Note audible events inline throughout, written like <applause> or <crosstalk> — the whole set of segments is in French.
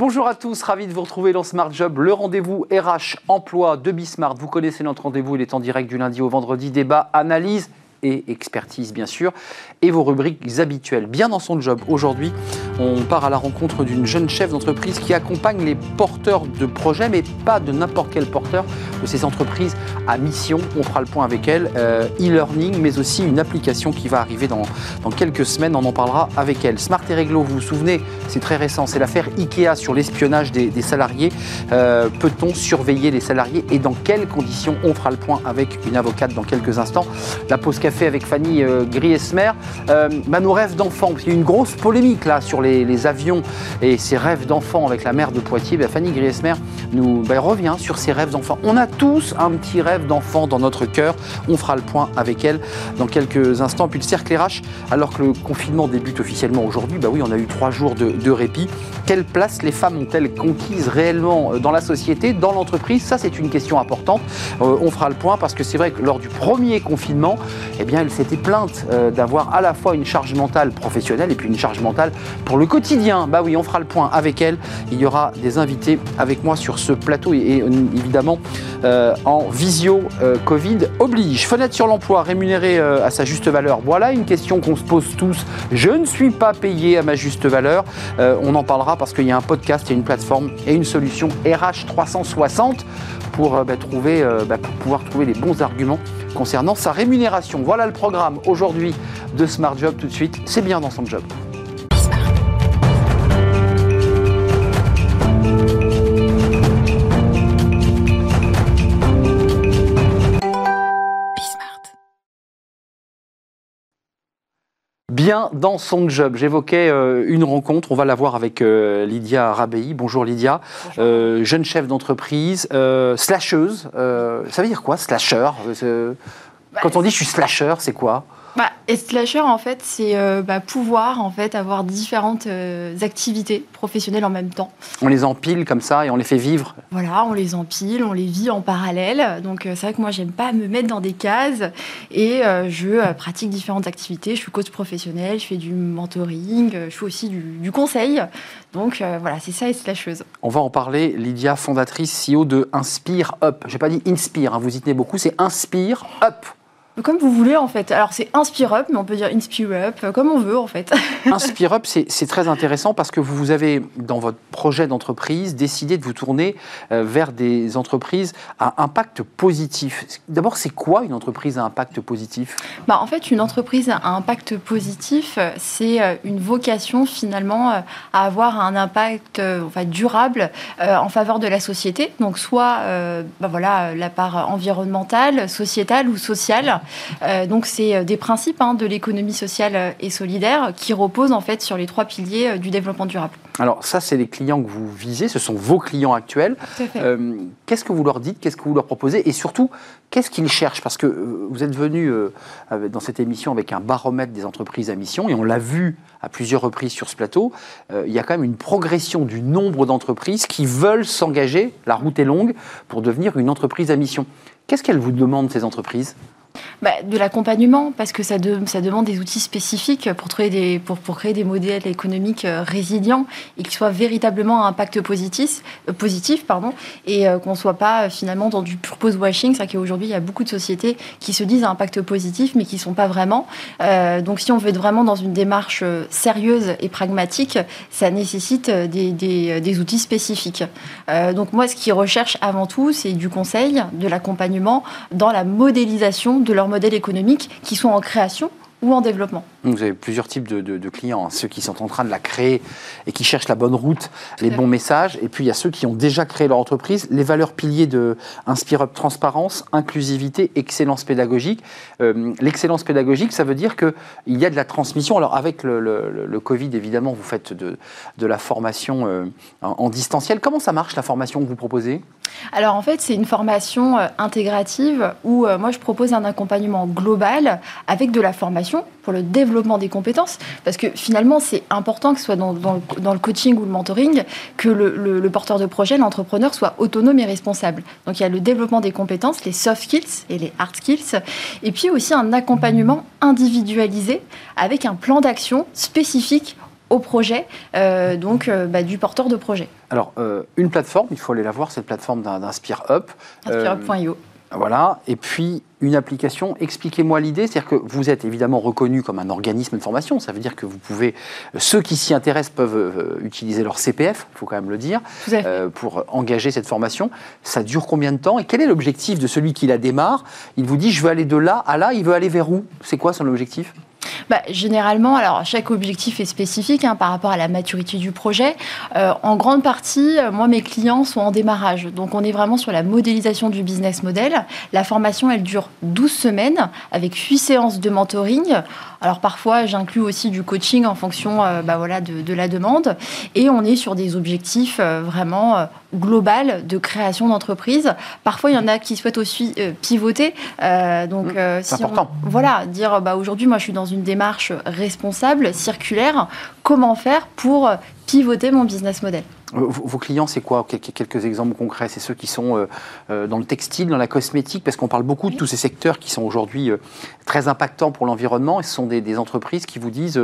Bonjour à tous, ravi de vous retrouver dans Smart Job, le rendez-vous RH emploi de Bismart. Vous connaissez notre rendez-vous, il est en direct du lundi au vendredi, débat, analyse et expertise bien sûr, et vos rubriques habituelles. Bien dans son job, aujourd'hui, on part à la rencontre d'une jeune chef d'entreprise qui accompagne les porteurs de projets, mais pas de n'importe quel porteur de ces entreprises à mission. On fera le point avec elle. Euh, e-learning, mais aussi une application qui va arriver dans, dans quelques semaines. On en parlera avec elle. Smart et Réglo, vous vous souvenez, c'est très récent, c'est l'affaire IKEA sur l'espionnage des, salariés. Euh, peut-on surveiller les salariés et dans quelles conditions? On fera le point avec une avocate dans quelques instants. La pause fait avec Fanny euh, Griesmer. Euh, nos rêves d'enfants, il y a une grosse polémique là sur les, avions et ses rêves d'enfants avec la mère de Poitiers. Bah, Fanny Griesmer nous bah, revient sur ses rêves d'enfants. On a tous un petit rêve d'enfant dans notre cœur. On fera le point avec elle dans quelques instants. Puis le cercle RH, alors que le confinement débute officiellement aujourd'hui, bah oui, on a eu trois jours de, de répit. Quelle place les femmes ont-elles conquise réellement euh, dans la société, dans l'entreprise? Ça, c'est une question importante. on fera le point parce que c'est vrai que lors du premier confinement, eh bien, elle s'était plainte euh, d'avoir à la fois une charge mentale professionnelle et puis une charge mentale pour le quotidien. Bah oui, on fera le point avec elle. Il y aura des invités avec moi sur ce plateau et, évidemment euh, en visio euh, Covid oblige. Fenêtre sur l'emploi rémunéré à sa juste valeur. Voilà une question qu'on se pose tous. Je ne suis pas payé à ma juste valeur. on en parlera parce qu'il y a un podcast, il une plateforme et une solution RH 360 pour, bah, trouver, bah, pour pouvoir trouver les bons arguments concernant sa rémunération. Voilà le programme aujourd'hui de Smart Job tout de suite. C'est bien dans son job. Bien dans son job. J'évoquais euh, une rencontre, on va la voir avec euh, Lydia Rabei. Bonjour Lydia, euh, jeune chef d'entreprise, slasheuse. ça veut dire quoi, slasher? Quand on dit je suis slasher, c'est quoi? Bah, et slasher, en fait, c'est euh, bah, pouvoir en fait avoir différentes euh, activités professionnelles en même temps. On les empile comme ça et on les fait vivre. Voilà, on les empile, on les vit en parallèle. Donc euh, c'est vrai que moi, j'aime pas me mettre dans des cases et je pratique différentes activités. Je suis coach professionnel, je fais du mentoring, je fais aussi du, du conseil. Donc voilà, c'est ça et slasheuse. On va en parler. Lydia, fondatrice, CEO de Inspire Up. J'ai pas dit Inspire, hein, vous y tenez beaucoup, c'est Inspire Up. Comme vous voulez en fait. Alors c'est Inspire Up, mais on peut dire Inspire Up, euh, comme on veut en fait. Inspire <laughs> Up, c'est très intéressant parce que vous avez, dans votre projet d'entreprise, décidé de vous tourner euh, vers des entreprises à impact positif. D'abord, c'est quoi une entreprise à impact positif? Bah, En fait, une entreprise à impact positif, c'est euh, une vocation finalement à avoir un impact enfin, durable en faveur de la société. Donc soit bah, voilà, la part environnementale, sociétale ou sociale. Euh, donc c'est euh, des principes hein, de l'économie sociale euh, et solidaire qui reposent en fait sur les trois piliers du développement durable. Alors ça, c'est les clients que vous visez, ce sont vos clients actuels. qu'est-ce que vous leur dites, qu'est-ce que vous leur proposez et surtout, qu'est-ce qu'ils cherchent? Parce que vous êtes venu dans cette émission avec un baromètre des entreprises à mission et on l'a vu à plusieurs reprises sur ce plateau, il y a quand même une progression du nombre d'entreprises qui veulent s'engager, la route est longue, pour devenir une entreprise à mission. Qu'est-ce qu'elles vous demandent, ces entreprises? Bah, de l'accompagnement, parce que ça, demande des outils spécifiques pour, créer des modèles économiques euh, résilients et qui soient véritablement à impact positif, euh, positif pardon, et euh, qu'on ne soit pas finalement dans du purpose washing. C'est qu'aujourd'hui, il y a beaucoup de sociétés qui se disent à impact positif, mais qui ne sont pas vraiment. donc, si on veut être vraiment dans une démarche sérieuse et pragmatique, ça nécessite des, outils spécifiques. donc, moi, ce qu'ils recherchent avant tout, c'est du conseil, de l'accompagnement dans la modélisation de leur modèle économique qui sont en création ou en développement. Vous avez plusieurs types de, clients, hein. ceux qui sont en train de la créer et qui cherchent la bonne route, les bons messages, et puis il y a ceux qui ont déjà créé leur entreprise, les valeurs piliers de Inspire Up, transparence, inclusivité, excellence pédagogique. Euh, l'excellence pédagogique, ça veut dire qu'il y a de la transmission. Alors avec le, Covid, évidemment, vous faites de, la formation euh, en, distanciel. Comment ça marche la formation que vous proposez? Alors en fait, c'est une formation euh, intégrative où moi je propose un accompagnement global avec de la formation pour le développement des compétences, parce que finalement, c'est important que ce soit dans, le coaching ou le mentoring, que le, porteur de projet, l'entrepreneur, soit autonome et responsable. Donc il y a le développement des compétences, les soft skills et les hard skills, et puis aussi un accompagnement individualisé avec un plan d'action spécifique au projet, donc bah, du porteur de projet. Alors, une plateforme, il faut aller la voir, cette plateforme d'Inspire Up. InspireUp.io. Voilà. Et puis, une application, expliquez-moi l'idée. C'est-à-dire que vous êtes évidemment reconnu comme un organisme de formation. Ça veut dire que vous pouvez, ceux qui s'y intéressent peuvent euh, utiliser leur CPF, il faut quand même le dire, euh, pour engager cette formation. Ça dure combien de temps Et quel est l'objectif de celui qui la démarre? Il vous dit, je veux aller de là à là. Il veut aller vers où? C'est quoi son objectif? Bah, généralement, chaque objectif est spécifique hein, par rapport à la maturité du projet. Euh, en grande partie, euh, moi, mes clients sont en démarrage. Donc, on est vraiment sur la modélisation du business model. La formation, elle dure 12 semaines avec 8 séances de mentoring. Alors, parfois, j'inclus aussi du coaching en fonction euh, bah, voilà, de, de, la demande. Et on est sur des objectifs vraiment global de création d'entreprise. Parfois, il y en a qui souhaitent aussi pivoter. donc, si important. voilà, dire bah, aujourd'hui, moi, je suis dans une démarche responsable, circulaire. Comment faire pour pivoter mon business model. Vos clients, c'est quoi? Quelques exemples concrets? C'est ceux qui sont euh, euh, dans le textile, dans la cosmétique, parce qu'on parle beaucoup de tous ces secteurs qui sont aujourd'hui euh, très impactants pour l'environnement, et ce sont des, entreprises qui vous disent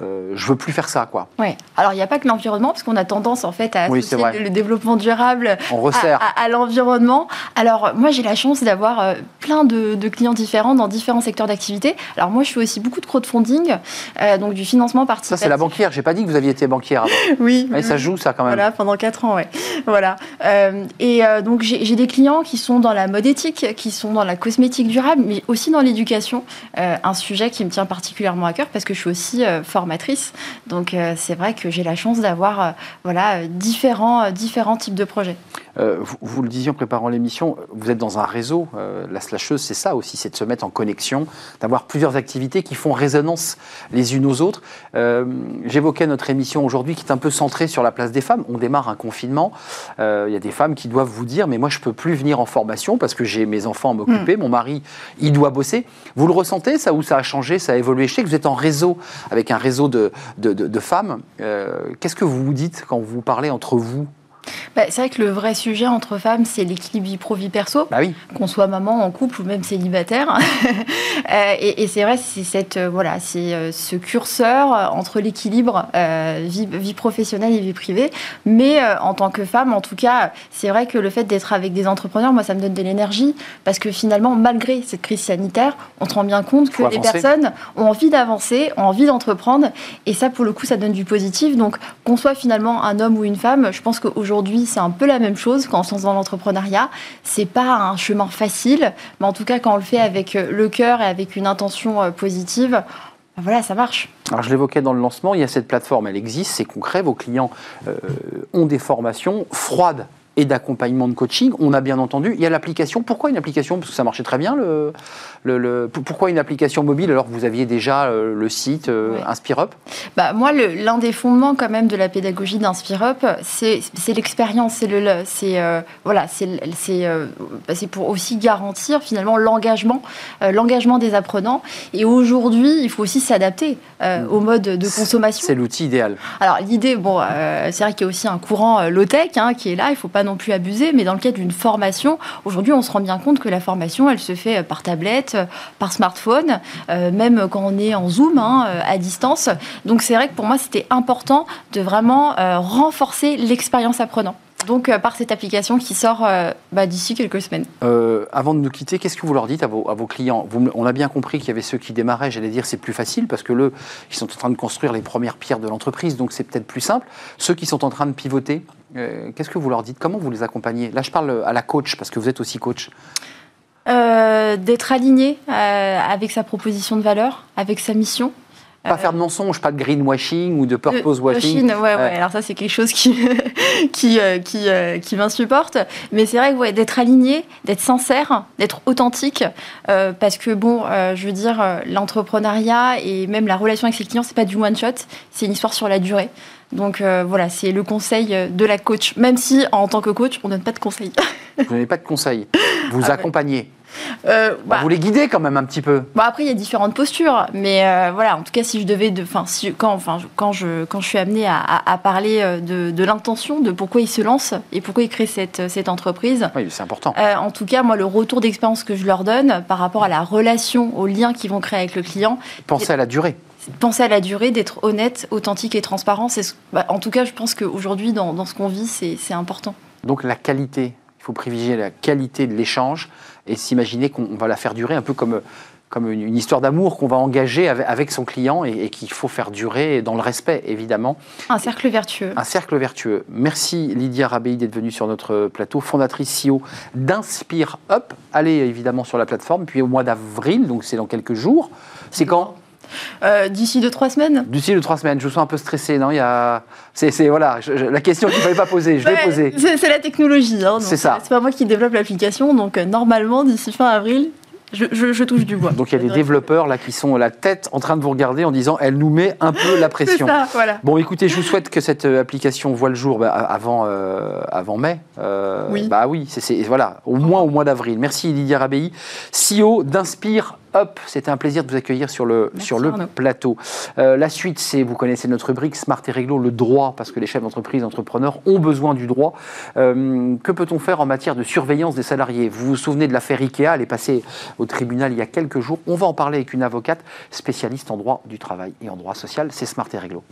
euh, je veux plus faire ça, quoi. Oui. Alors, il n'y a pas que l'environnement, parce qu'on a tendance, en fait, à associer le développement durable à, l'environnement. Alors, moi, j'ai la chance d'avoir euh, plein de, clients différents dans différents secteurs d'activité. Alors, moi, je fais aussi beaucoup de crowdfunding, euh, donc du financement participatif. Ça, c'est la banquière. J'ai pas dit que vous aviez été banquière avant. <laughs> oui. Mais ça joue, ça, quand même. Voilà, pendant 4 ans, ouais. Voilà. et donc, j'ai des clients qui sont dans la mode éthique, qui sont dans la cosmétique durable, mais aussi dans l'éducation. un sujet qui me tient particulièrement à cœur parce que je suis aussi formatrice donc euh, c'est vrai que j'ai la chance d'avoir euh, voilà, différents, différents types de projets. Euh, vous, le disiez en préparant l'émission, vous êtes dans un réseau. Euh, la slasheuse, c'est ça aussi, c'est de se mettre en connexion, d'avoir plusieurs activités qui font résonance les unes aux autres. Euh, j'évoquais notre émission aujourd'hui qui est un peu centrée sur la place des femmes. On démarre un confinement. Il y a des femmes qui doivent vous dire, mais moi je peux plus venir en formation parce que j'ai mes enfants à m'occuper, hmm. mon mari, il doit bosser. Vous le ressentez, ça, ou ça a changé, ça a évolué? Je sais que vous êtes en réseau, avec un réseau de, de, de femmes. Qu'est-ce que vous vous dites quand vous parlez entre vous? Bah, c'est vrai que le vrai sujet entre femmes, c'est l'équilibre vie pro-vie perso. Bah oui. Qu'on soit maman, en couple ou même célibataire. <laughs> Euh, et, c'est vrai, c'est cette euh, voilà, c'est euh, ce curseur entre l'équilibre vie, vie, professionnelle et vie privée. Mais en tant que femme, en tout cas, c'est vrai que le fait d'être avec des entrepreneurs, moi, ça me donne de l'énergie parce que finalement, malgré cette crise sanitaire, on se rend bien compte que les personnes ont envie d'avancer, ont envie d'entreprendre. Et ça, pour le coup, ça donne du positif. Donc, qu'on soit finalement un homme ou une femme, je pense qu'aujourd'hui c'est un peu la même chose quand on se lance dans l'entrepreneuriat. C'est pas un chemin facile, mais en tout cas, quand on le fait avec euh, le cœur et avec une intention euh, positive, ben voilà, ça marche. Alors je l'évoquais dans le lancement, il y a cette plateforme, elle existe, c'est concret, vos clients euh, ont des formations froides et d'accompagnement de coaching. On a bien entendu, il y a l'application. Pourquoi une application? Parce que ça marchait très bien. Le, pourquoi une application mobile alors que vous aviez déjà euh, le site euh, InspireUp? Bah, Moi, l'un des fondements quand même de la pédagogie d'InspireUp, c'est l'expérience. C'est le, euh, voilà, bah, c'est pour aussi garantir finalement l'engagement l'engagement des apprenants. Et aujourd'hui, il faut aussi s'adapter au mode de consommation. C'est l'outil idéal. Alors l'idée, bon, c'est vrai qu'il y a aussi un courant low-tech hein, qui est là, il ne faut pas non plus abuser, mais dans le cadre d'une formation, aujourd'hui, on se rend bien compte que la formation, elle se fait par tablette, par smartphone, euh, même quand on est en Zoom, hein, euh, à distance. Donc c'est vrai que pour moi, c'était important de vraiment euh, renforcer l'expérience apprenant. Donc, par cette application qui sort bah, d'ici quelques semaines. avant de nous quitter, qu'est-ce que vous leur dites à vos, clients? On a bien compris qu'il y avait ceux qui démarraient, j'allais dire c'est plus facile parce que le, ils sont en train de construire les premières pierres de l'entreprise, donc c'est peut-être plus simple. Ceux qui sont en train de pivoter, euh, qu'est-ce que vous leur dites? Comment vous les accompagnez? Là, je parle à la coach, parce que vous êtes aussi coach. Euh, d'être aligné euh, avec sa proposition de valeur, avec sa mission. Pas faire de mensonges, pas de greenwashing ou de purpose washing. ouais, ouais. Alors ça, c'est quelque chose qui, <laughs> qui, qui, qui m'insupporte. Mais c'est vrai que d'être aligné, d'être sincère, d'être authentique, parce que bon, je veux dire, l'entrepreneuriat et même la relation avec ses clients, c'est pas du one shot, c'est une histoire sur la durée. Donc euh, voilà, c'est le conseil de la coach, même si en tant que coach, on ne donne pas de conseils. <laughs> Vous n'avez pas de conseils, vous ah accompagnez. Euh, bah, vous les guidez quand même un petit peu. Bon après il y a différentes postures, mais euh, voilà, en tout cas si je devais, de, si, quand, enfin, quand, je, quand je suis amenée à, parler de, de l'intention, de pourquoi il se lance et pourquoi il crée cette, cette entreprise. Oui, c'est important. en tout cas, moi le retour d'expérience que je leur donne par rapport à la relation, au lien qu'ils vont créer avec le client. Pensez à la durée penser à la durée, d'être honnête, authentique et transparent. Bah, en tout cas, je pense qu'aujourd'hui, dans, dans ce qu'on vit, c'est important. Donc la qualité, il faut privilégier la qualité de l'échange et s'imaginer qu'on va la faire durer un peu comme comme une, histoire d'amour qu'on va engager avec, son client et, qu'il faut faire durer dans le respect, évidemment. Un cercle vertueux. Un cercle vertueux. Merci Lydia Rabéi d'être venue sur notre plateau, fondatrice CEO d'Inspire Up. Allez évidemment sur la plateforme, puis au mois d'avril, donc c'est dans quelques jours. C'est quand euh, D'ici deux, trois semaines D'ici deux, trois semaines. Je vous sens un peu stressé, non Il y a... c'est, voilà, la question qu'il ne fallait pas poser, je l'ai posée. C'est, la technologie. Hein, c'est ça. C'est pas moi qui développe l'application, donc euh, normalement, d'ici fin avril, je, touche du bois. Donc il y a des développeurs là qui sont la tête en train de vous regarder en disant elle nous met un peu la pression. ça, voilà. Bon écoutez, je vous souhaite que cette euh, application voit le jour bah, avant, euh, avant mai. Euh, oui. Bah oui, c'est voilà, au moins au mois d'avril. Merci Lydia Rabéi, CEO d'Inspire Hop, c'était un plaisir de vous accueillir sur le, sur le plateau. Euh, la suite, c'est, vous connaissez notre rubrique Smart et Réglo, le droit, parce que les chefs d'entreprise, entrepreneurs ont besoin du droit. Euh, que peut-on faire en matière de surveillance des salariés? Vous vous souvenez de l'affaire IKEA, elle est passée au tribunal il y a quelques jours. On va en parler avec une avocate spécialiste en droit du travail et en droit social. C'est Smart et Réglo.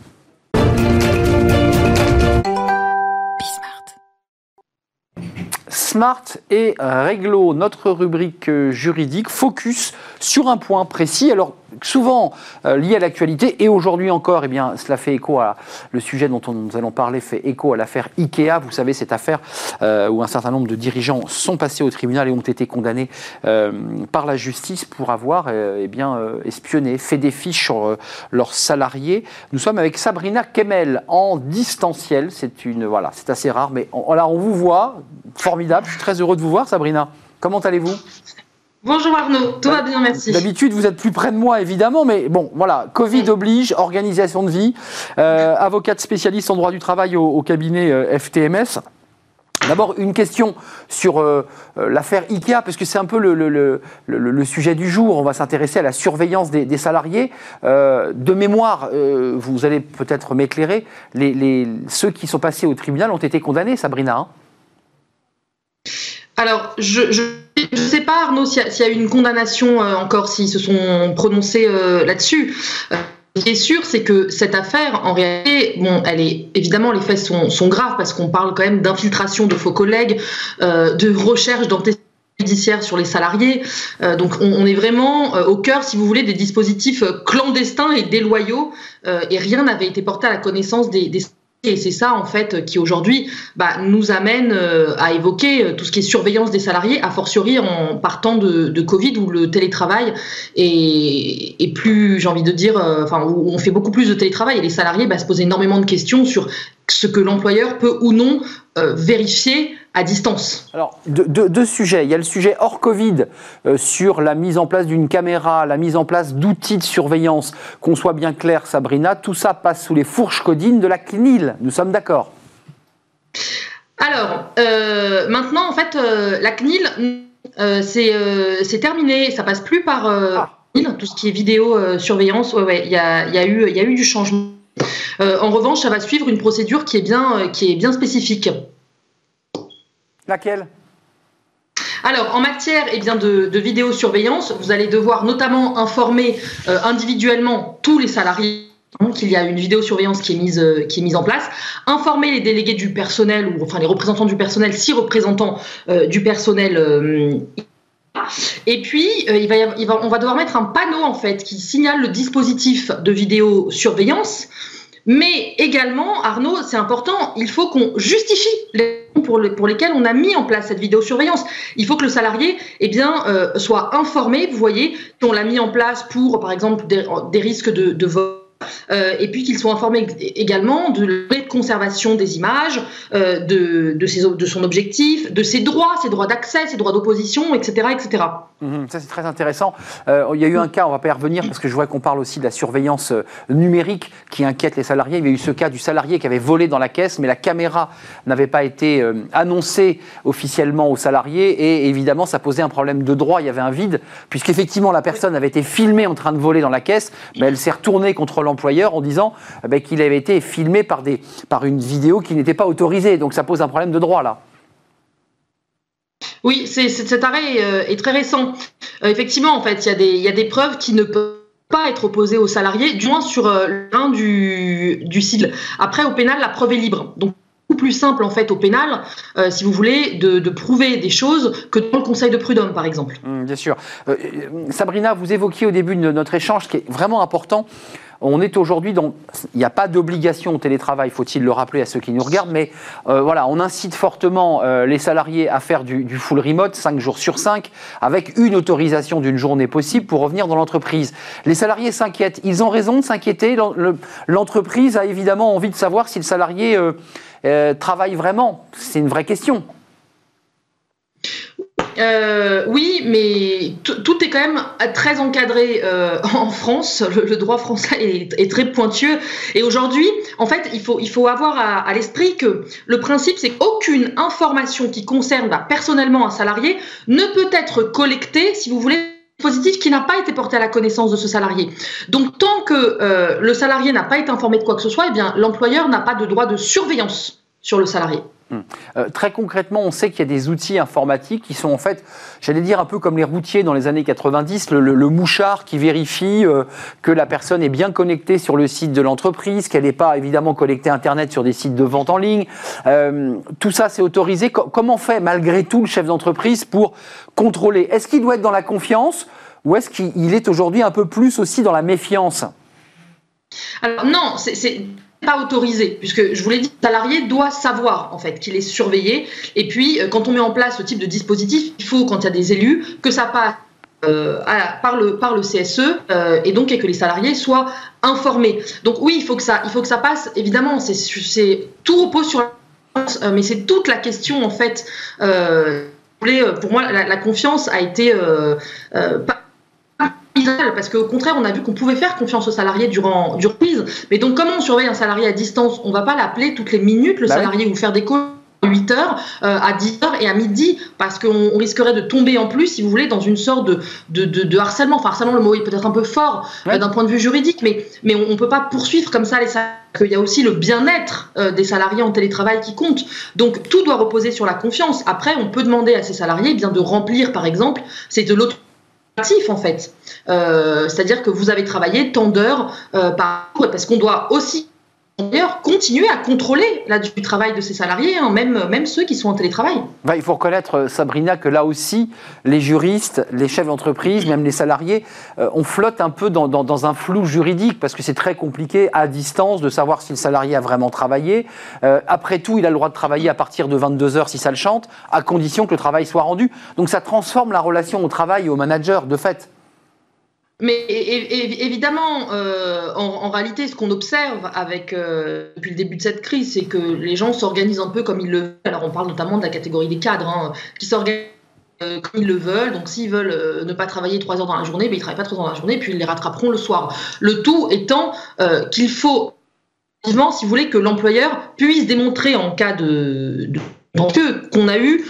Smart et Réglo, notre rubrique juridique, focus sur un point précis. Alors, souvent euh, lié à l'actualité, et aujourd'hui encore, eh bien, cela fait écho à le sujet dont nous allons parler, fait écho à l'affaire Ikea. Vous savez, cette affaire euh, où un certain nombre de dirigeants sont passés au tribunal et ont été condamnés euh, par la justice pour avoir eh bien, espionné, fait des fiches sur leurs salariés. Nous sommes avec Sabrina Kemel en distanciel. C'est une voilà, c'est assez rare, mais là, on vous voit, formidable. Je suis très heureux de vous voir, Sabrina. Comment allez-vous? Bonjour Arnaud, tout va bien, merci. D'habitude, vous êtes plus près de moi, évidemment, mais bon, voilà, Covid oblige, organisation de vie, euh, avocate spécialiste en droit du travail au, cabinet euh, FTMS. D'abord, une question sur euh, l'affaire IKEA, parce que c'est un peu le, sujet du jour. On va s'intéresser à la surveillance des, salariés. de mémoire, vous allez peut-être m'éclairer, les, ceux qui sont passés au tribunal ont été condamnés, Sabrina hein? Alors, je ne sais pas, Arnaud, s'il y, a eu une condamnation euh, encore, s'ils se sont prononcés euh, là-dessus. Euh, ce qui est sûr, c'est que cette affaire, en réalité, bon, elle est évidemment les faits sont, graves parce qu'on parle quand même d'infiltration de faux collègues, de recherche d'antécédents judiciaires sur les salariés. donc on, est vraiment au cœur, si vous voulez, des dispositifs clandestins et déloyaux, et rien n'avait été porté à la connaissance des, des et c'est ça, en fait, qui aujourd'hui bah, nous amène euh, à évoquer euh, tout ce qui est surveillance des salariés, a fortiori en partant de, Covid où le télétravail est, est plus, j'ai envie de dire, euh, enfin, où on fait beaucoup plus de télétravail. Et les salariés bah, se posent énormément de questions sur ce que l'employeur peut ou non vérifier à distance. Alors, deux, sujets. Il y a le sujet hors Covid euh, sur la mise en place d'une caméra, la mise en place d'outils de surveillance. Qu'on soit bien clair, Sabrina, tout ça passe sous les fourches codines de la CNIL. Nous sommes d'accord Alors, euh, maintenant, en fait, euh, la CNIL, c'est terminé. Ça passe plus par ah. tout ce qui est vidéo surveillance. Ouais, ouais, il y a, y, a eu, y a eu du changement. en revanche, ça va suivre une procédure qui est bien, qui est bien spécifique. Alors, en matière eh bien, de, vidéosurveillance, vous allez devoir notamment informer euh, individuellement tous les salariés qu'il y a une vidéosurveillance qui est mise euh, qui est mise en place, informer les délégués du personnel ou enfin les représentants du personnel, six représentants euh, du personnel. et puis, on va devoir mettre un panneau en fait qui signale le dispositif de vidéosurveillance. Mais également, Arnaud, c'est important, il faut qu'on justifie les pour, pour, lesquels on a mis en place cette vidéosurveillance. Il faut que le salarié eh bien, euh, soit informé, vous voyez, qu'on l'a mis en place pour, par exemple, des, risques de, de vol euh, et puis qu'ils soient informés également de la conservation des images, euh, de, de, ses, de, son objectif, de ses droits, ses droits d'accès, ses droits d'opposition, etc. etc. Mhm, ça, c'est très intéressant. Euh, il y a eu un cas, on va pas y revenir, parce que je vois qu'on parle aussi de la surveillance numérique qui inquiète les salariés. Il y a eu ce cas du salarié qui avait volé dans la caisse, mais la caméra n'avait pas été annoncée officiellement aux salariés, et évidemment, ça posait un problème de droit. Il y avait un vide, puisqu'effectivement, la personne avait été filmée en train de voler dans la caisse, mais elle s'est retournée contre employeur en disant eh ben, qu'il avait été filmé par, des, par une vidéo qui n'était pas autorisée. Donc ça pose un problème de droit là. Oui, c'est, cet arrêt euh, est, très récent. Euh, effectivement, en fait, il y, a des, y a des preuves qui ne peuvent pas être opposé aux salariés, du moins sur l'un du, du. Après, au pénal, la preuve est libre. Donc, plus simple en fait au pénal, euh, si vous voulez, de, prouver des choses que dans le Conseil de prud'homme, par exemple. Mmh, bien sûr. Euh, Sabrina, vous évoquiez au début de notre échange, qui est vraiment important, on est aujourd'hui dans. Il n'y a pas d'obligation au télétravail, faut-il le rappeler à ceux qui nous regardent, mais euh, voilà, on incite fortement les salariés à faire du, du, full remote, 5 jours sur 5, avec une autorisation d'une journée possible pour revenir dans l'entreprise. Les salariés s'inquiètent. Ils ont raison de s'inquiéter. L'entreprise a évidemment envie de savoir si le salarié euh, travaille vraiment C'est une vraie question. Euh, oui, mais tout est quand même très encadré euh, <laughs> en France. Le, droit français est, très pointueux. Et aujourd'hui, en fait, il faut, avoir à, l'esprit que le principe, c'est qu'aucune information qui concerne bah, personnellement un salarié ne peut être collectée, si vous voulez, positif qui n'a pas été porté à la connaissance de ce salarié. Donc tant que euh, le salarié n'a pas été informé de quoi que ce soit, eh bien l'employeur n'a pas de droit de surveillance sur le salarié. Hum. Euh, très concrètement, on sait qu'il y a des outils informatiques qui sont en fait, j'allais dire un peu comme les routiers dans les années 90, le, mouchard qui vérifie euh, que la personne est bien connectée sur le site de l'entreprise, qu'elle n'est pas évidemment connectée Internet sur des sites de vente en ligne. tout ça, c'est autorisé. comment fait malgré tout le chef d'entreprise pour contrôler? Est-ce qu'il doit être dans la confiance ou est-ce qu'il est aujourd'hui un peu plus aussi dans la méfiance? Alors non, c'est pas autorisé, puisque je vous l'ai dit, le salarié doit savoir en fait qu'il est surveillé. Et puis, euh, quand on met en place ce type de dispositif, il faut, quand il y a des élus, que ça passe euh, par, le, par le CSE euh, et donc et que les salariés soient informés. Donc oui, il faut que ça, il faut que ça passe. Évidemment, c'est tout repose sur la mais c'est toute la question en fait. pour moi, la, confiance a été parce qu'au contraire, on a vu qu'on pouvait faire confiance aux salariés durant, durant crise. Mais donc, comment on surveille un salarié à distance On va pas l'appeler toutes les minutes, le bah salarié, ou faire des calls 8 heures euh, à 10 heures et à midi parce qu'on risquerait de tomber en plus si vous voulez dans une sorte de, de, de, harcèlement. Enfin harcèlement le mot est peut-être un peu fort euh, d'un point de vue juridique mais, mais on ne peut pas poursuivre comme ça les salariés. Qu'il y a aussi le bien-être euh, des salariés en télétravail qui compte. Donc tout doit reposer sur la confiance. Après on peut demander à ces salariés eh bien de remplir par exemple c'est de l'autre en fait. Euh, c'est-à-dire que vous avez travaillé tant d'heures euh, par jour, parce qu'on doit aussi continuer à contrôler là, du travail de ces salariés, hein, même, même ceux qui sont en télétravail. Bah, il faut reconnaître, euh, Sabrina, que là aussi, les juristes, les chefs d'entreprise, même les salariés, on flotte un peu dans, dans, un flou juridique parce que c'est très compliqué à distance de savoir si le salarié a vraiment travaillé. après tout, il a le droit de travailler à partir de 22 heures si ça le chante, à condition que le travail soit rendu. Donc ça transforme la relation au travail et au manager, de fait. Mais évidemment, euh, en, réalité, ce qu'on observe avec, euh, depuis le début de cette crise, c'est que les gens s'organisent un peu comme ils le veulent. Alors, on parle notamment de la catégorie des cadres, hein, qui s'organisent euh, comme ils le veulent. Donc, s'ils veulent ne pas travailler trois heures dans la journée, ben, ils ne travaillent pas trois heures dans la journée, puis ils les rattraperont le soir. Le tout étant qu'il faut, si vous voulez, que l'employeur puisse démontrer en cas de donc qu'on a eu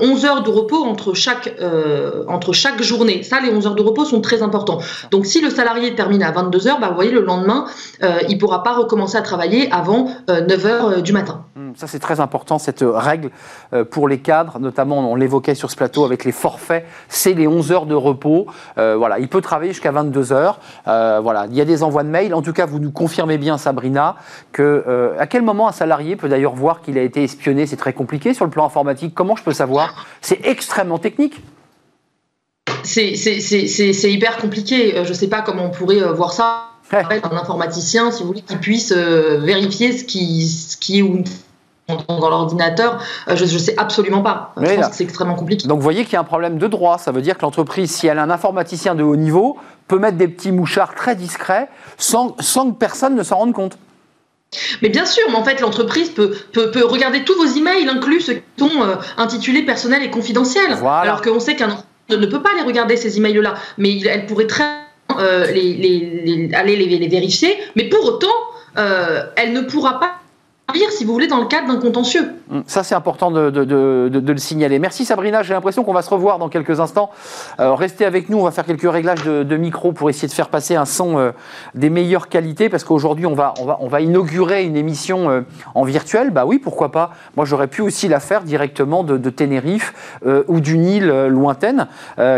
11 euh, heures de repos entre chaque, euh, entre chaque journée. Ça, les 11 heures de repos sont très importants. Donc si le salarié termine à 22 heures, bah, vous voyez, le lendemain, euh, il ne pourra pas recommencer à travailler avant 9 heures du matin. Hum, ça, c'est très important, cette règle pour les cadres, notamment, on l'évoquait sur ce plateau avec les forfaits, c'est les 11 heures de repos. voilà, il peut travailler jusqu'à 22 heures. voilà, il y a des envois de mails. En tout cas, vous nous confirmez bien, Sabrina, que à quel moment un salarié peut d'ailleurs voir qu'il a été espionné? C'est très compliqué sur le plan informatique Comment je peux savoir? C'est extrêmement technique. C'est hyper compliqué. Euh, je ne sais pas comment on pourrait euh, voir ça. Un informaticien, si vous voulez, qui puisse euh, vérifier ce qui, ce qui est dans l'ordinateur, je ne sais absolument pas. Je pense que c'est extrêmement compliqué. Donc vous voyez qu'il y a un problème de droit. Ça veut dire que l'entreprise, si elle a un informaticien de haut niveau, peut mettre des petits mouchards très discrets sans, sans que personne ne s'en rende compte. Mais bien sûr, mais en fait, l'entreprise peut, peut, regarder tous vos emails, inclus ceux qui sont euh, intitulés personnels et confidentiels. Alors qu'on sait qu'un ne peut pas les regarder, ces emails-là. Mais elle pourrait très euh, les, les, aller les, vérifier. Mais pour autant, euh, elle ne pourra pas si vous voulez, dans le cadre d'un contentieux. Hum, ça, c'est important de, le signaler. Merci Sabrina, j'ai l'impression qu'on va se revoir dans quelques instants. Euh, restez avec nous, on va faire quelques réglages de, micro pour essayer de faire passer un son euh, des meilleures qualités, parce qu'aujourd'hui, on va, inaugurer une émission euh, en virtuel. Bah oui, pourquoi pas. Moi, j'aurais pu aussi la faire directement de, Tenerife ou d'une île lointaine.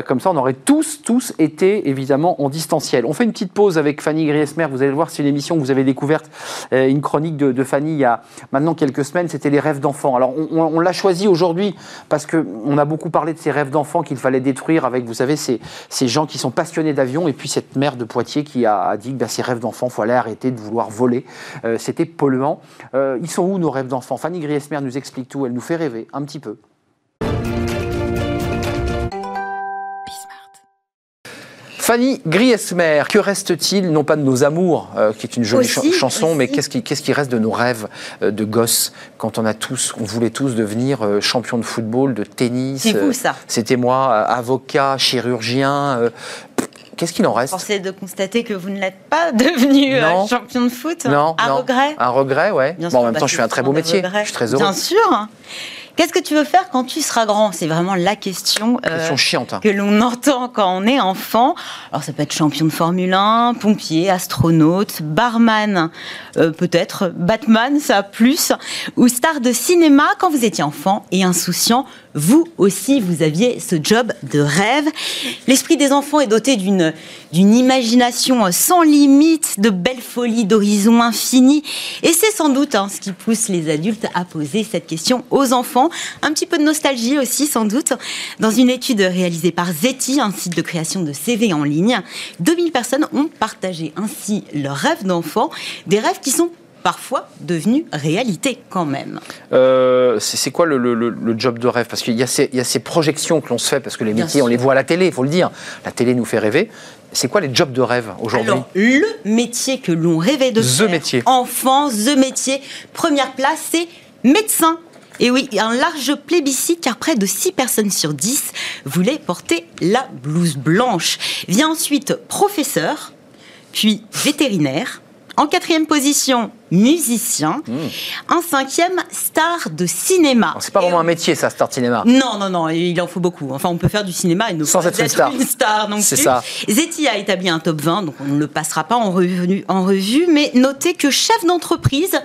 comme ça, on aurait tous, tous été évidemment en distanciel. On fait une petite pause avec Fanny Griesmer. Vous allez le voir, c'est une émission que vous avez découverte, une chronique de Fanny il y a maintenant quelques semaines. C'était les rêves d'enfants. Alors, on, l'a choisi aujourd'hui parce qu'on a beaucoup parlé de ces rêves d'enfants qu'il fallait détruire avec, vous savez, ces, ces gens qui sont passionnés d'avions et puis cette mère de Poitiers qui a, dit que ben, ces rêves d'enfants, il fallait arrêter de vouloir voler. Euh, c'était polluant. Euh, ils sont où nos rêves d'enfants? Fanny Griesmer nous explique tout. Elle nous fait rêver un petit peu. Fanny Griesmer, que reste-t-il, non pas de nos amours, euh, qui est une jolie chanson, mais qu'est-ce qui, qui, reste de nos rêves euh, de gosses quand on a tous, on voulait tous devenir euh, champion de football, de tennis C'est vous ça C'était moi, avocat, chirurgien. Qu'est-ce qu'il en reste? Forcé de constater que vous ne l'êtes pas <laughs> devenu champion de foot. Non. Un regret Un regret, ouais. bon, en même temps, je fais un très beau métier. Je suis très heureux. Bien sûr. Qu'est-ce que tu veux faire quand tu seras grand? C'est vraiment la question, euh, chiante, hein. que l'on entend quand on est enfant. Alors ça peut être champion de Formule 1, pompier, astronaute, barman, euh, peut-être, Batman, ça plus, ou star de cinéma quand vous étiez enfant et insouciant vous aussi, vous aviez ce job de rêve. L'esprit des enfants est doté d'une imagination sans limite, de belles folies, d'horizons infinis. Et c'est sans doute hein, ce qui pousse les adultes à poser cette question aux enfants. Un petit peu de nostalgie aussi, sans doute. Dans une étude réalisée par Zeti, un site de création de CV en ligne, 2000 personnes ont partagé ainsi leurs rêves d'enfants, des rêves qui sont parfois devenu réalité quand même. Euh, c'est quoi le, job de rêve? Parce qu'il y, a ces projections que l'on se fait, parce que les métiers, on les voit à la télé, il faut le dire. La télé nous fait rêver. C'est quoi les jobs de rêve aujourd'hui? Le métier que l'on rêvait de the métier. enfant, the métier, première place, c'est médecin. Et oui, un large plébiscite car près de 6 personnes sur 10 voulaient porter la blouse blanche. Vient ensuite professeur, puis vétérinaire, en quatrième position, musicien. Hmm. En cinquième, star de cinéma. C'est pas vraiment un métier, ça, star de cinéma. Non, non, non, il en faut beaucoup. Enfin, on peut faire du cinéma et ne Sans être, une star. Une star C'est ça. Zeti a établi un top 20, donc on ne le passera pas en revue, en revue mais notez que chef d'entreprise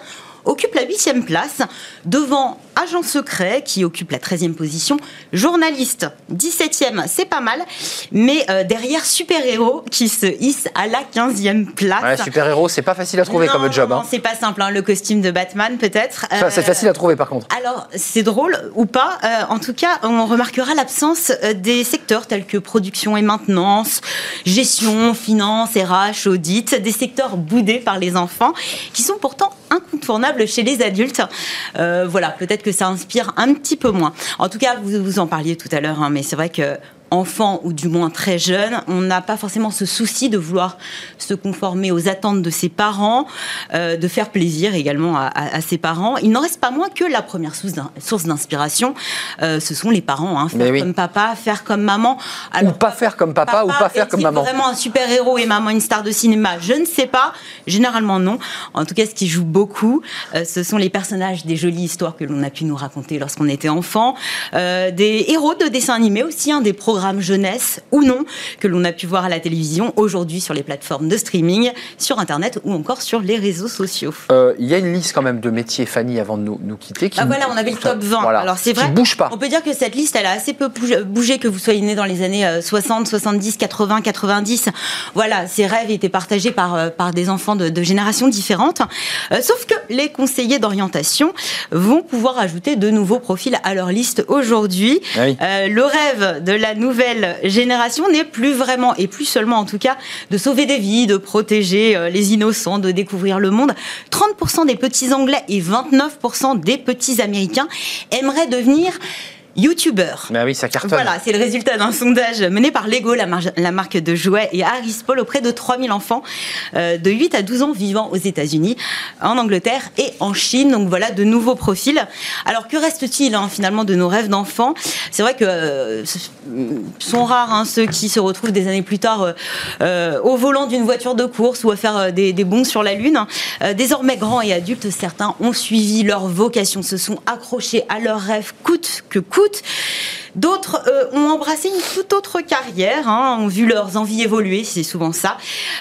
occupe la huitième place devant agent secret qui occupe la 13e position, journaliste 17e, c'est pas mal, mais euh, derrière super-héros qui se hisse à la 15e place. Ouais, super-héros, c'est pas facile à trouver comme job. Hein. c'est pas simple, hein. le costume de Batman peut-être. c'est euh, facile à trouver par contre. Alors, c'est drôle ou pas, euh, en tout cas, on remarquera l'absence des secteurs tels que production et maintenance, gestion, finance, RH, audit, des secteurs boudés par les enfants qui sont pourtant incontournables chez les adultes. voilà, peut-être que ça inspire un petit peu moins. En tout cas, vous, vous en parliez tout à l'heure, hein, mais c'est vrai que enfant ou du moins très jeune, on n'a pas forcément ce souci de vouloir se conformer aux attentes de ses parents, euh, de faire plaisir également à, ses parents. Il n'en reste pas moins que la première source d'inspiration, euh, ce sont les parents. Hein. faire comme papa, faire comme maman. ou pas faire comme papa, ou pas faire comme maman. Vraiment un super héros et maman une star de cinéma, je ne sais pas. Généralement non. En tout cas, ce qui joue beaucoup, euh, ce sont les personnages des jolies histoires que l'on a pu nous raconter lorsqu'on était enfant, des héros de dessins animés aussi, hein, des programmes jeunesse ou non que l'on a pu voir à la télévision aujourd'hui sur les plateformes de streaming, sur Internet ou encore sur les réseaux sociaux. Euh, il y a une liste quand même de métiers, Fanny, avant de nous, nous quitter. Qui ah voilà, on avait le top 20. Alors c'est vrai, bouge pas. on peut dire que cette liste, elle a assez peu bougé que vous soyez né dans les années 60, 70, 80, 90. Voilà, ces rêves étaient partagés par, euh, par des enfants de, générations différentes. Euh, sauf que les conseillers d'orientation vont pouvoir ajouter de nouveaux profils à leur liste aujourd'hui. Ah le rêve de la nouvelle nouvelle génération n'est plus vraiment, et plus seulement en tout cas, de sauver des vies, de protéger euh, les innocents, de découvrir le monde. 30% des petits Anglais et 29% des petits Américains aimeraient devenir youtubeurs. Mais oui, ça cartonne. Voilà, c'est le résultat d'un sondage mené par Lego, la, la, marque de jouets, et Harris Paul auprès de 3000 enfants euh, de 8 à 12 ans vivant aux États-Unis, en Angleterre et en Chine. Donc voilà, de nouveaux profils. Alors que reste-t-il hein, finalement de nos rêves d'enfants? C'est vrai que euh, sont rares hein, ceux qui se retrouvent des années plus tard euh, euh au volant d'une voiture de course ou à faire des, des bons sur la Lune. Désormais grands et adultes, certains ont suivi leur vocation, se sont accrochés à leurs rêves coûte que coûte. D'autres euh, ont embrassé une toute autre carrière, hein, ont vu leurs envies évoluer, c'est souvent ça.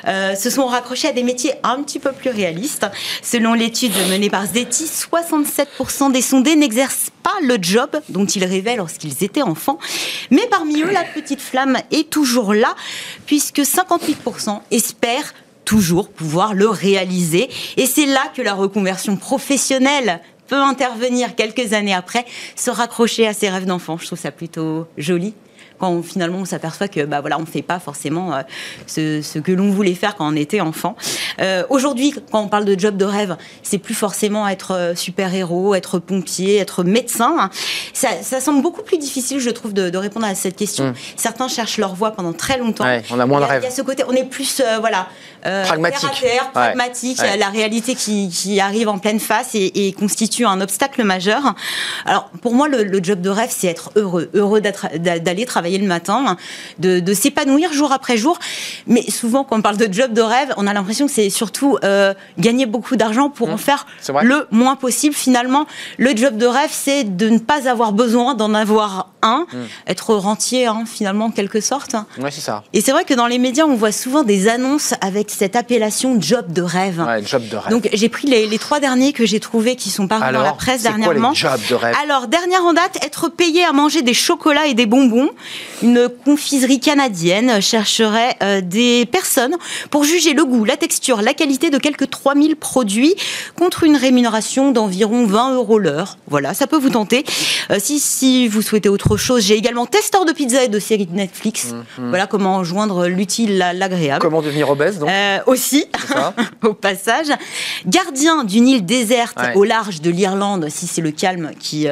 Euh, se sont raccrochés à des métiers un petit peu plus réalistes. Selon l'étude menée par Zeti, 67% des sondés n'exercent pas le job dont ils rêvaient lorsqu'ils étaient enfants. Mais parmi eux, la petite flamme est toujours là, puisque 58% espèrent toujours pouvoir le réaliser. Et c'est là que la reconversion professionnelle intervenir quelques années après, se raccrocher à ses rêves d'enfant. Je trouve ça plutôt joli quand finalement on s'aperçoit que bah voilà on fait pas forcément euh, ce, ce, que l'on voulait faire quand on était enfant. Euh, Aujourd'hui, quand on parle de job de rêve, c'est plus forcément être euh, super héros, être pompier, être médecin. Ça, ça, semble beaucoup plus difficile, je trouve, de, de répondre à cette question. Mmh. Certains cherchent leur voie pendant très longtemps. Ouais, on a moins de rêves. Il y a ce côté, on est plus euh, voilà pragmatique, terre terre, pragmatique. Ouais. La réalité qui, qui, arrive en pleine face et, et, constitue un obstacle majeur. Alors pour moi, le, le job de rêve, c'est être heureux, heureux d'aller travailler le matin, de, de s'épanouir jour après jour. Mais souvent, quand on parle de job de rêve, on a l'impression que c'est surtout euh, gagner beaucoup d'argent pour mmh. en faire le moins possible. Finalement, le job de rêve, c'est de ne pas avoir besoin d'en avoir un, mmh. être rentier, hein, finalement, en quelque sorte. Ouais, c'est ça. Et c'est vrai que dans les médias, on voit souvent des annonces avec cette appellation job de rêve. Ouais, job de rêve. Donc, j'ai pris les, les, trois derniers que j'ai trouvés qui sont parus Alors, dans la presse dernièrement. Quoi, les jobs de rêve? Alors, dernière en date, être payé à manger des chocolats et des bonbons. Une confiserie canadienne chercherait euh, des personnes pour juger le goût, la texture, la qualité de quelques 3000 produits contre une rémunération d'environ 20 euros l'heure. Voilà, ça peut vous tenter. Euh, si, si vous souhaitez autre chose, j'ai également testeur de pizza et de séries de Netflix. Mmh. Voilà comment joindre l'utile à l'agréable. Comment devenir obèse, donc euh, Aussi, <laughs> au passage. Gardien d'une île déserte Ouais. au large de l'Irlande, si c'est le calme qui,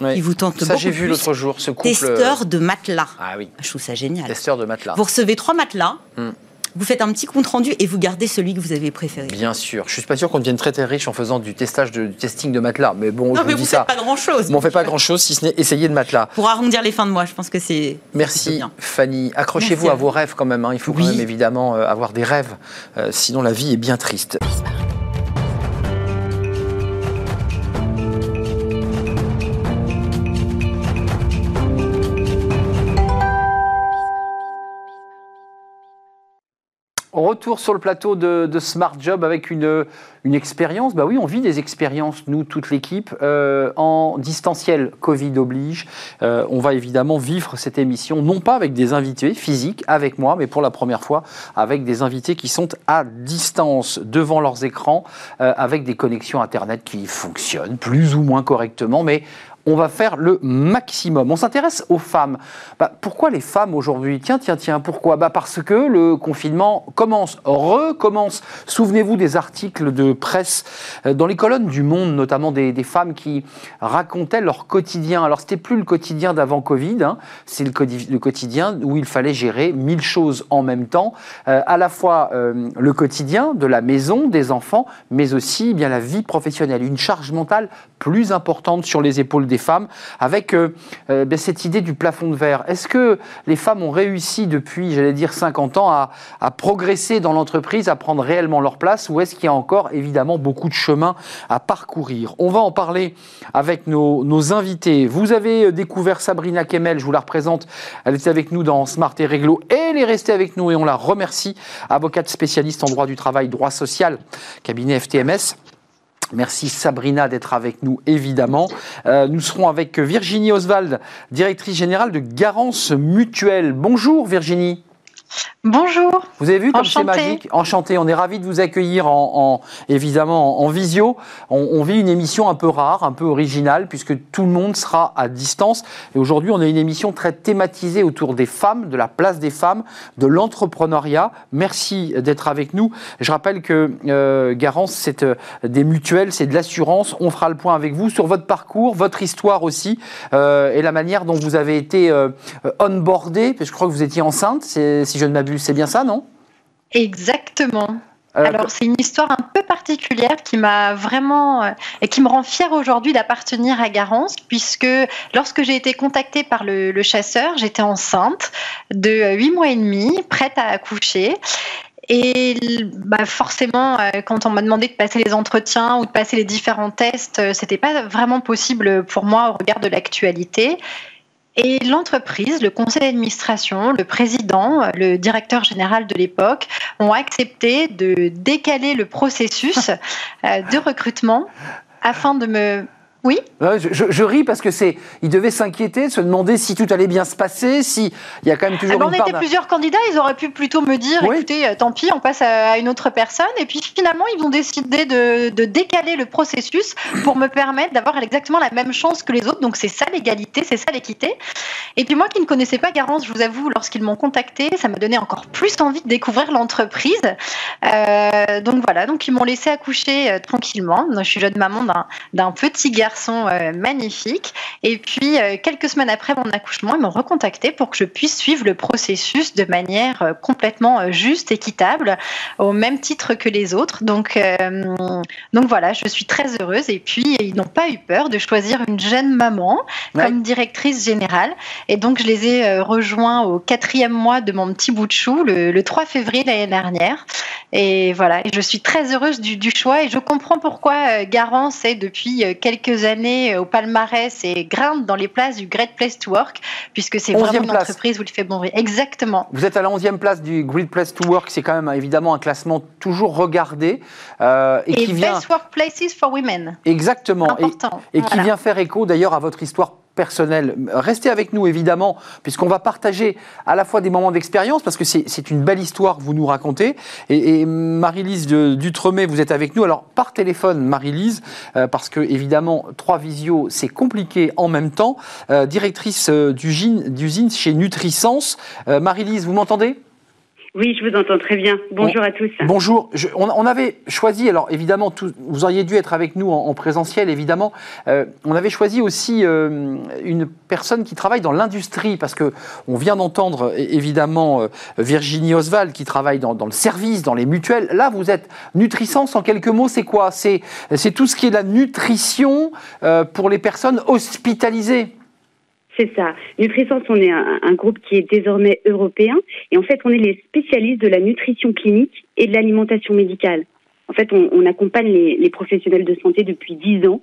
Ouais. qui vous tente Ça, beaucoup j'ai vu l'autre jour, ce couple. Testeur de matelas. Ah oui, Je trouve ça génial. testeur de matelas. Vous recevez trois matelas, Hmm. vous faites un petit compte rendu et vous gardez celui que vous avez préféré. Bien sûr. Je suis pas sûr qu'on devienne très très riche en faisant du testage de du testing de matelas. Mais bon, non, je mais vous vous dis ça. faites pas grand chose. Mais on fait pas grand chose si ce n'est essayer de matelas. Pour arrondir les fins de mois, je pense que c'est. Merci bien. Fanny. Accrochez-vous à vos rêves quand même. hein. Il faut Oui. quand même évidemment euh, avoir des rêves. Euh, sinon la vie est bien triste. Retour sur le plateau de, Smart Job avec une, une expérience. Bah oui, on vit des expériences, nous, toute l'équipe, euh, en distanciel, Covid oblige. Euh, on va évidemment vivre cette émission, non pas avec des invités physiques, avec moi, mais pour la première fois, avec des invités qui sont à distance, devant leurs écrans, euh, avec des connexions Internet qui fonctionnent plus ou moins correctement, mais on va faire le maximum. On s'intéresse aux femmes. Bah, pourquoi les femmes aujourd'hui? Tiens, tiens, tiens, pourquoi? Bah Parce que le confinement commence, recommence. Souvenez-vous des articles de presse euh, dans les colonnes du Monde, notamment des, femmes qui racontaient leur quotidien. Alors, c'était plus le quotidien d'avant Covid, hein. c'est le quotidien où il fallait gérer mille choses en même temps, Euh, à la fois euh, le quotidien de la maison, des enfants, mais aussi eh bien la vie professionnelle, une charge mentale plus importante sur les épaules des femmes, avec euh, euh, ben, cette idée du plafond de verre. Est-ce que les femmes ont réussi depuis, j'allais dire, 50 ans à, progresser dans l'entreprise, à prendre réellement leur place, ou est-ce qu'il y a encore évidemment beaucoup de chemin à parcourir? On va en parler avec nos, nos invités. Vous avez euh, découvert Sabrina Kemel, je vous la représente, elle était avec nous dans Smart et Réglo, et elle est restée avec nous et on la remercie, avocate spécialiste en droit du travail, droit social, cabinet FTMS. Merci Sabrina d'être avec nous, évidemment. Euh, nous serons avec Virginie Oswald, directrice générale de Garance Mutuelle. Bonjour Virginie. Bonjour. Vous avez vu comme c'est magique? Enchanté, on est ravis de vous accueillir en, évidemment en, visio. On, vit une émission un peu rare, un peu originale, puisque tout le monde sera à distance. Et aujourd'hui, on a une émission très thématisée autour des femmes, de la place des femmes, de l'entrepreneuriat. Merci d'être avec nous. Je rappelle que euh, Garance, c'est euh, des mutuelles, c'est de l'assurance. On fera le point avec vous sur votre parcours, votre histoire aussi, euh, et la manière dont vous avez été onboardé, parce que je crois que vous étiez enceinte, si je ne m'abuse c'est bien ça, non? Exactement. Euh, Alors c'est une histoire un peu particulière qui m'a vraiment euh, et qui me rend fière aujourd'hui d'appartenir à Garance puisque lorsque j'ai été contactée par le, chasseur, j'étais enceinte de 8 mois et demi, prête à accoucher. Et bah forcément, euh, quand on m'a demandé de passer les entretiens ou de passer les différents tests, c'était pas vraiment possible pour moi au regard de l'actualité. Et l'entreprise, le conseil d'administration, le président, le directeur général de l'époque ont accepté de décaler le processus euh, de recrutement afin de me oui. Je, ris parce que c'est, il devait s'inquiéter, se demander si tout allait bien se passer, si il y a quand même toujours. Ah ben, on était plusieurs candidats, ils auraient pu plutôt me dire, écoutez, euh, tant pis, on passe à une autre personne. Et puis finalement, ils ont décidé de, décaler le processus pour me permettre d'avoir exactement la même chance que les autres. Donc c'est ça l'égalité, c'est ça l'équité. Et puis moi qui ne connaissais pas Garance, je vous avoue, lorsqu'ils m'ont contacté, ça m'a donné encore plus envie de découvrir l'entreprise. Euh, donc voilà, donc ils m'ont laissé accoucher euh, tranquillement. Je suis jeune maman d'un petit garçon sont euh, magnifiques. Et puis, euh, quelques semaines après mon accouchement, ils m'ont recontacté pour que je puisse suivre le processus de manière euh, complètement juste, équitable, au même titre que les autres. Donc, donc voilà, je suis très heureuse. Et puis, ils n'ont pas eu peur de choisir une jeune maman comme directrice générale. Et donc, je les ai rejoints au quatrième mois de mon petit bout de chou, le, 3 février l'année dernière. Et voilà, je suis très heureuse du, du, choix et je comprends pourquoi Garance est depuis quelques années euh, au palmarès et grimpe dans les places du Great Place to Work, puisque c'est vraiment une entreprise où il fait bon bruit. Exactement. Vous êtes à la 11e place du Great Place to Work, c'est quand même évidemment un classement toujours regardé. Euh, et, qui vient... Best Workplaces for Women. Exactement. Important. Et, qui vient faire écho d'ailleurs à votre histoire personnel. Restez avec nous, évidemment, puisqu'on va partager à la fois des moments d'expérience, parce que c'est une belle histoire que vous nous racontez. Et, Marie-Lise Dutremet, vous êtes avec nous. Alors, par téléphone, Marie-Lise, euh, parce que, évidemment, trois visios, c'est compliqué en même temps. Euh, directrice euh, d'usine chez Nutrisense. Marie-Lise, vous m'entendez? Oui, je vous entends très bien. Bonjour à tous. Bonjour. on, avait choisi, alors évidemment, vous auriez dû être avec nous en, présentiel, évidemment. Euh, on avait choisi aussi euh, une personne qui travaille dans l'industrie, parce que on vient d'entendre évidemment euh, Virginie Oswald qui travaille dans, le service, dans les mutuelles. Là, vous êtes Nutrisens. En quelques mots, c'est quoi? C'est tout ce qui est la nutrition pour les personnes hospitalisées. C'est ça. Nutrisens, on est un, groupe qui est désormais européen et en fait, on est les spécialistes de la nutrition clinique et de l'alimentation médicale. En fait, on, accompagne les, professionnels de santé depuis dix ans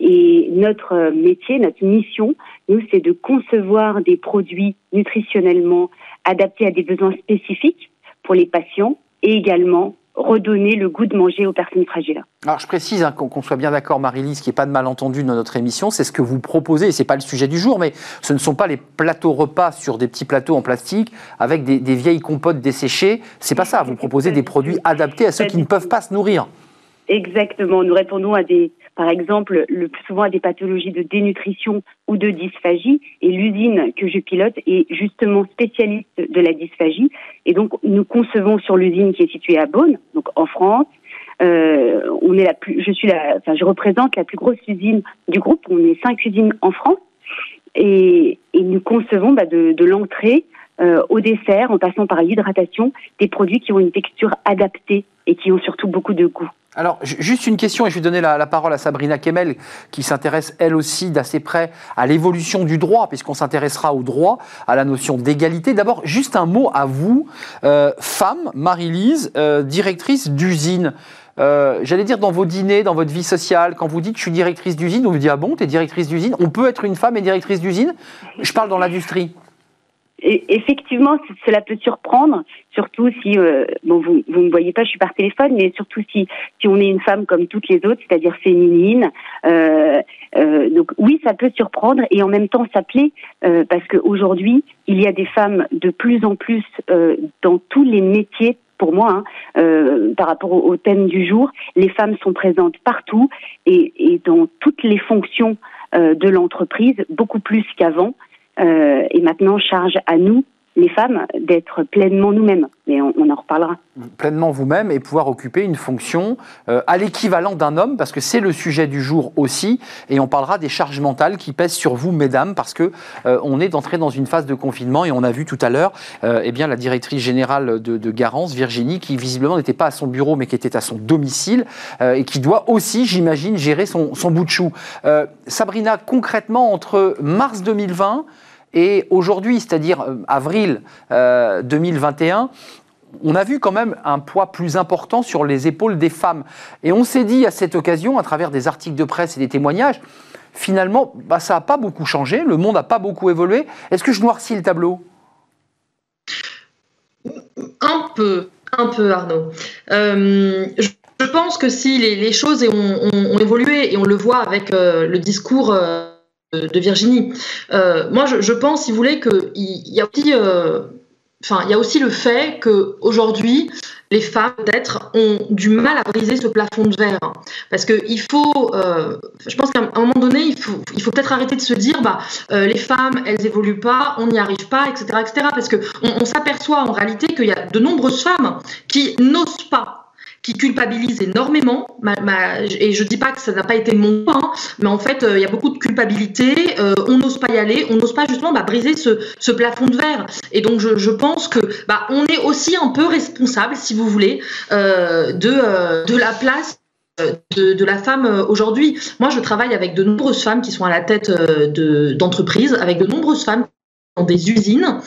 et notre métier, notre mission, nous, c'est de concevoir des produits nutritionnellement adaptés à des besoins spécifiques pour les patients et également redonner le goût de manger aux personnes fragiles. Alors je précise hein, qu'on soit bien d'accord, Marie-Lise, qu'il n'y ait pas de malentendu dans notre émission, c'est ce que vous proposez, et ce n'est pas le sujet du jour, mais ce ne sont pas les plateaux repas sur des petits plateaux en plastique avec des, vieilles compotes desséchées, c'est pas ça, vous proposez des produits adaptés à ceux qui ne peuvent pas se nourrir. Exactement, nous répondons à des, par exemple, le plus souvent à des pathologies de dénutrition ou de dysphagie. Et l'usine que je pilote est justement spécialiste de la dysphagie. Et donc, nous concevons sur l'usine qui est située à Beaune, donc en France. Euh, on est la plus, je suis la, enfin, je représente la plus grosse usine du groupe. On est cinq usines en France. Et, et nous concevons bah, de, de l'entrée euh, au dessert, en passant par l'hydratation, des produits qui ont une texture adaptée et qui ont surtout beaucoup de goût. Alors, juste une question, et je vais donner la, parole à Sabrina Kemel, qui s'intéresse elle aussi d'assez près à l'évolution du droit, puisqu'on s'intéressera au droit, à la notion d'égalité. D'abord, juste un mot à vous, euh, femme, Marie-Lise, euh, directrice d'usine. J'allais dire dans vos dîners, dans votre vie sociale, quand vous dites je suis directrice d'usine, on vous dit ah bon, tu es directrice d'usine? On peut être une femme et directrice d'usine? Je parle dans l'industrie. Effectivement, cela peut surprendre, surtout si, euh, bon, vous ne me voyez pas, je suis par téléphone, mais surtout si, si on est une femme comme toutes les autres, c'est-à-dire féminine. Euh, euh, donc oui, ça peut surprendre et en même temps ça plaît parce qu'aujourd'hui, il y a des femmes de plus en plus dans tous les métiers pour moi, hein, par rapport au, thème du jour, les femmes sont présentes partout et, et dans toutes les fonctions de l'entreprise, beaucoup plus qu'avant. Euh, et maintenant charge à nous les femmes d'être pleinement nous-mêmes. Mais on, en reparlera. Pleinement vous-même et pouvoir occuper une fonction euh, à l'équivalent d'un homme, parce que c'est le sujet du jour aussi. Et on parlera des charges mentales qui pèsent sur vous, mesdames, parce que euh, on est entré dans une phase de confinement et on a vu tout à l'heure, euh, eh bien la directrice générale de, Garance, Virginie, qui visiblement n'était pas à son bureau, mais qui était à son domicile et qui doit aussi, j'imagine, gérer son, son bout de chou. Sabrina, concrètement, entre mars 2020 et aujourd'hui, c'est-à-dire euh, avril 2021, euh, on a vu quand même un poids plus important sur les épaules des femmes. Et on s'est dit à cette occasion, à travers des articles de presse et des témoignages, finalement, bah, ça n'a pas beaucoup changé, le monde n'a pas beaucoup évolué. Est-ce que je noircis le tableau? Un peu, un peu, Arnaud. Euh, je pense que si les, choses ont, évolué, et on le voit avec le discours de Virginie. Euh, moi, je, pense, si vous voulez, qu'il y a aussi, euh, y a aussi le fait que aujourd'hui, les femmes peut-être ont du mal à briser ce plafond de verre, parce que il faut, euh, je pense qu'à un moment donné, il faut, peut-être arrêter de se dire, bah, les femmes, elles évoluent pas, on n'y arrive pas, etc., etc., parce que on s'aperçoit en réalité qu'il y a de nombreuses femmes qui n'osent pas qui culpabilise énormément. et je dis pas que ça n'a pas été mon point, hein, mais en fait, euh, il y a beaucoup de culpabilité. Euh, on n'ose pas y aller, on n'ose pas justement bah, briser ce, plafond de verre. Et donc, je, pense que bah, on est aussi un peu responsable, si vous voulez, euh, de, la place de, la femme aujourd'hui. Moi, je travaille avec de nombreuses femmes qui sont à la tête d'entreprises, avec de nombreuses femmes dans des usines.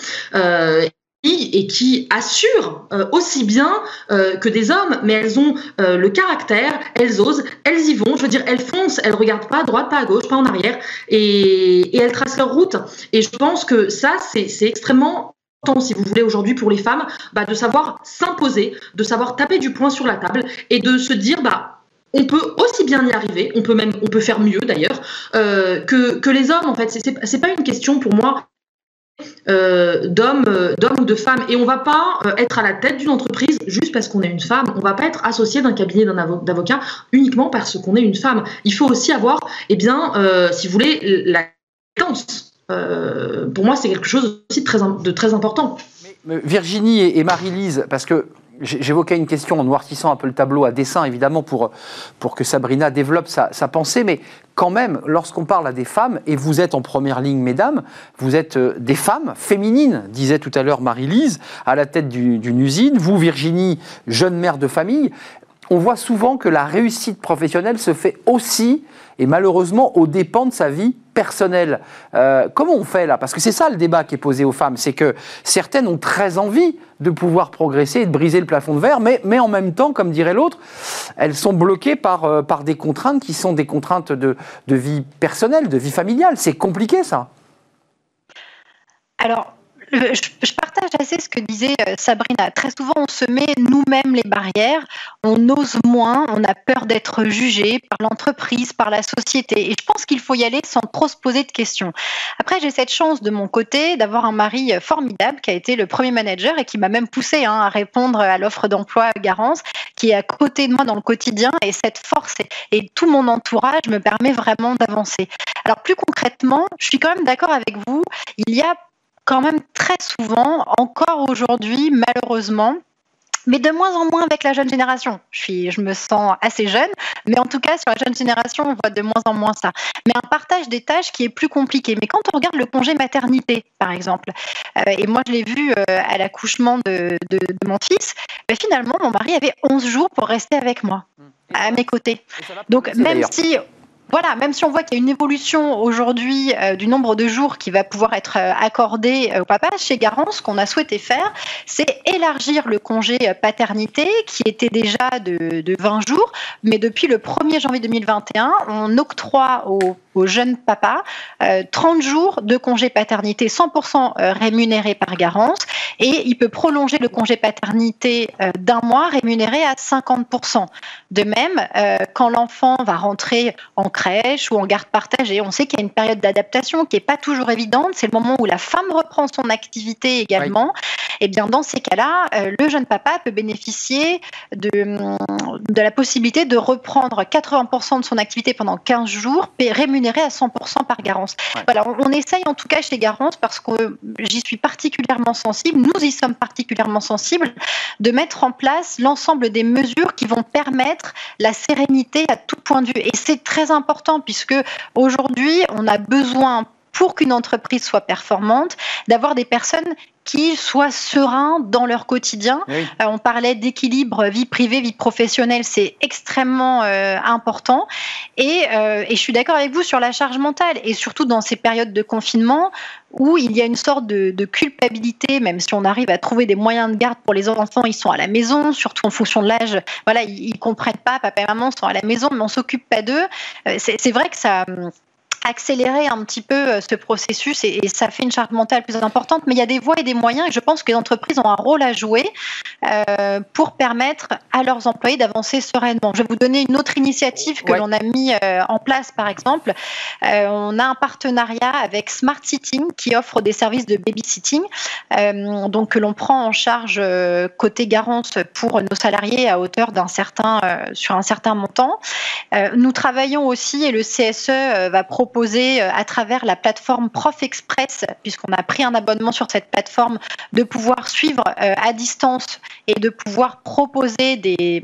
Et qui assurent euh, aussi bien euh, que des hommes, mais elles ont euh, le caractère, elles osent, elles y vont, je veux dire, elles foncent, elles regardent pas à droite, pas à gauche, pas en arrière, et, et elles tracent leur route. Et je pense que ça, c'est extrêmement important, si vous voulez, aujourd'hui pour les femmes, bah, de savoir s'imposer, de savoir taper du poing sur la table et de se dire, bah, on peut aussi bien y arriver, on peut même, on peut faire mieux d'ailleurs, que, que les hommes en fait. C'est pas une question pour moi euh, d'hommes, euh, d'hommes ou de femmes. Et on va pas euh, être à la tête d'une entreprise juste parce qu'on est une femme. On va pas être associé d'un cabinet d'avocats uniquement parce qu'on est une femme. Il faut aussi avoir, eh bien, si vous voulez, la compétence. pour moi, c'est quelque chose aussi de très, de très important. Virginie et Marie-Lise, parce que J'évoquais une question en noircissant un peu le tableau à dessin, évidemment, pour, que Sabrina développe sa, pensée, mais quand même, lorsqu'on parle à des femmes, et vous êtes en première ligne, mesdames, vous êtes euh, des femmes féminines, disait tout à l'heure Marie-Lise, à la tête d'une usine, vous, Virginie, jeune mère de famille, on voit souvent que la réussite professionnelle se fait aussi et malheureusement aux dépens de sa vie personnelle. Euh, comment on fait là? Parce que c'est ça le débat qui est posé aux femmes, c'est que certaines ont très envie de pouvoir progresser et de briser le plafond de verre, mais, mais en même temps, comme dirait l'autre, elles sont bloquées par, euh, par des contraintes qui sont des contraintes de, de vie personnelle, de vie familiale. C'est compliqué ça. Alors, je, partage assez ce que disait euh, Sabrina. Très souvent, on se met nous-mêmes les barrières, on ose moins, on a peur d'être jugé par l'entreprise, par la société. Et je pense qu'il faut y aller sans trop se poser de questions. Après, j'ai cette chance de mon côté d'avoir un mari formidable qui a été le premier manager et qui m'a même poussé hein, à répondre à l'offre d'emploi Garance, qui est à côté de moi dans le quotidien. Et cette force et tout mon entourage me permet vraiment d'avancer. Alors plus concrètement, je suis quand même d'accord avec vous. Il y a quand même très souvent, encore aujourd'hui, malheureusement, mais de moins en moins avec la jeune génération. Je, suis, je me sens assez jeune, mais en tout cas, sur la jeune génération, on voit de moins en moins ça. Mais un partage des tâches qui est plus compliqué. Mais quand on regarde le congé maternité, par exemple, euh, et moi je l'ai vu euh, à l'accouchement de, de, mon fils, ben, finalement, mon mari avait 11 jours pour rester avec moi, mmh. à mes côtés. Donc même si voilà, même si on voit qu'il y a une évolution aujourd'hui euh, du nombre de jours qui va pouvoir être euh, accordé euh, au papa, chez Garance, ce qu'on a souhaité faire, c'est élargir le congé paternité qui était déjà de, de 20 jours, mais depuis le 1er janvier 2021, on octroie aux aux jeunes papas 30 jours de congé paternité 100% rémunéré par Garance et il peut prolonger le congé paternité d'un mois rémunéré à 50%. De même, quand l'enfant va rentrer en crèche ou en garde partagée, on sait qu'il y a une période d'adaptation qui n'est pas toujours évidente. C'est le moment où la femme reprend son activité également. Et eh bien dans ces cas-là, le jeune papa peut bénéficier de, de la possibilité de reprendre 80% de son activité pendant 15 jours, rémunéré à 100% par Garance. Voilà, on, essaye en tout cas chez Garance, parce que j'y suis particulièrement sensible, nous y sommes particulièrement sensibles, de mettre en place l'ensemble des mesures qui vont permettre la sérénité à tout point de vue. Et c'est très important puisque aujourd'hui, on a besoin pour qu'une entreprise soit performante, d'avoir des personnes qui soient sereins dans leur quotidien. Euh, on parlait d'équilibre vie privée, vie professionnelle, c'est extrêmement euh, important. Et, euh, et, je suis d'accord avec vous sur la charge mentale, et surtout dans ces périodes de confinement où il y a une sorte de, de, culpabilité, même si on arrive à trouver des moyens de garde pour les enfants, ils sont à la maison, surtout en fonction de l'âge. Voilà, ils, ils comprennent pas, papa et maman sont à la maison, mais on s'occupe pas d'eux. C'est vrai que ça accélérer un petit peu euh, ce processus et, ça fait une charge mentale plus importante. Mais il y a des voies et des moyens et je pense que les entreprises ont un rôle à jouer euh, pour permettre à leurs employés d'avancer sereinement. Je vais vous donner une autre initiative que l'on a mis euh, en place, par exemple. on a un partenariat avec Smart Sitting qui offre des services de babysitting, donc que l'on prend en charge côté garance pour nos salariés à hauteur d'un certain sur un certain montant. nous travaillons aussi et le CSE va proposer euh, à travers la plateforme Prof Express, puisqu'on a pris un abonnement sur cette plateforme, de pouvoir suivre euh, à distance et de pouvoir proposer des,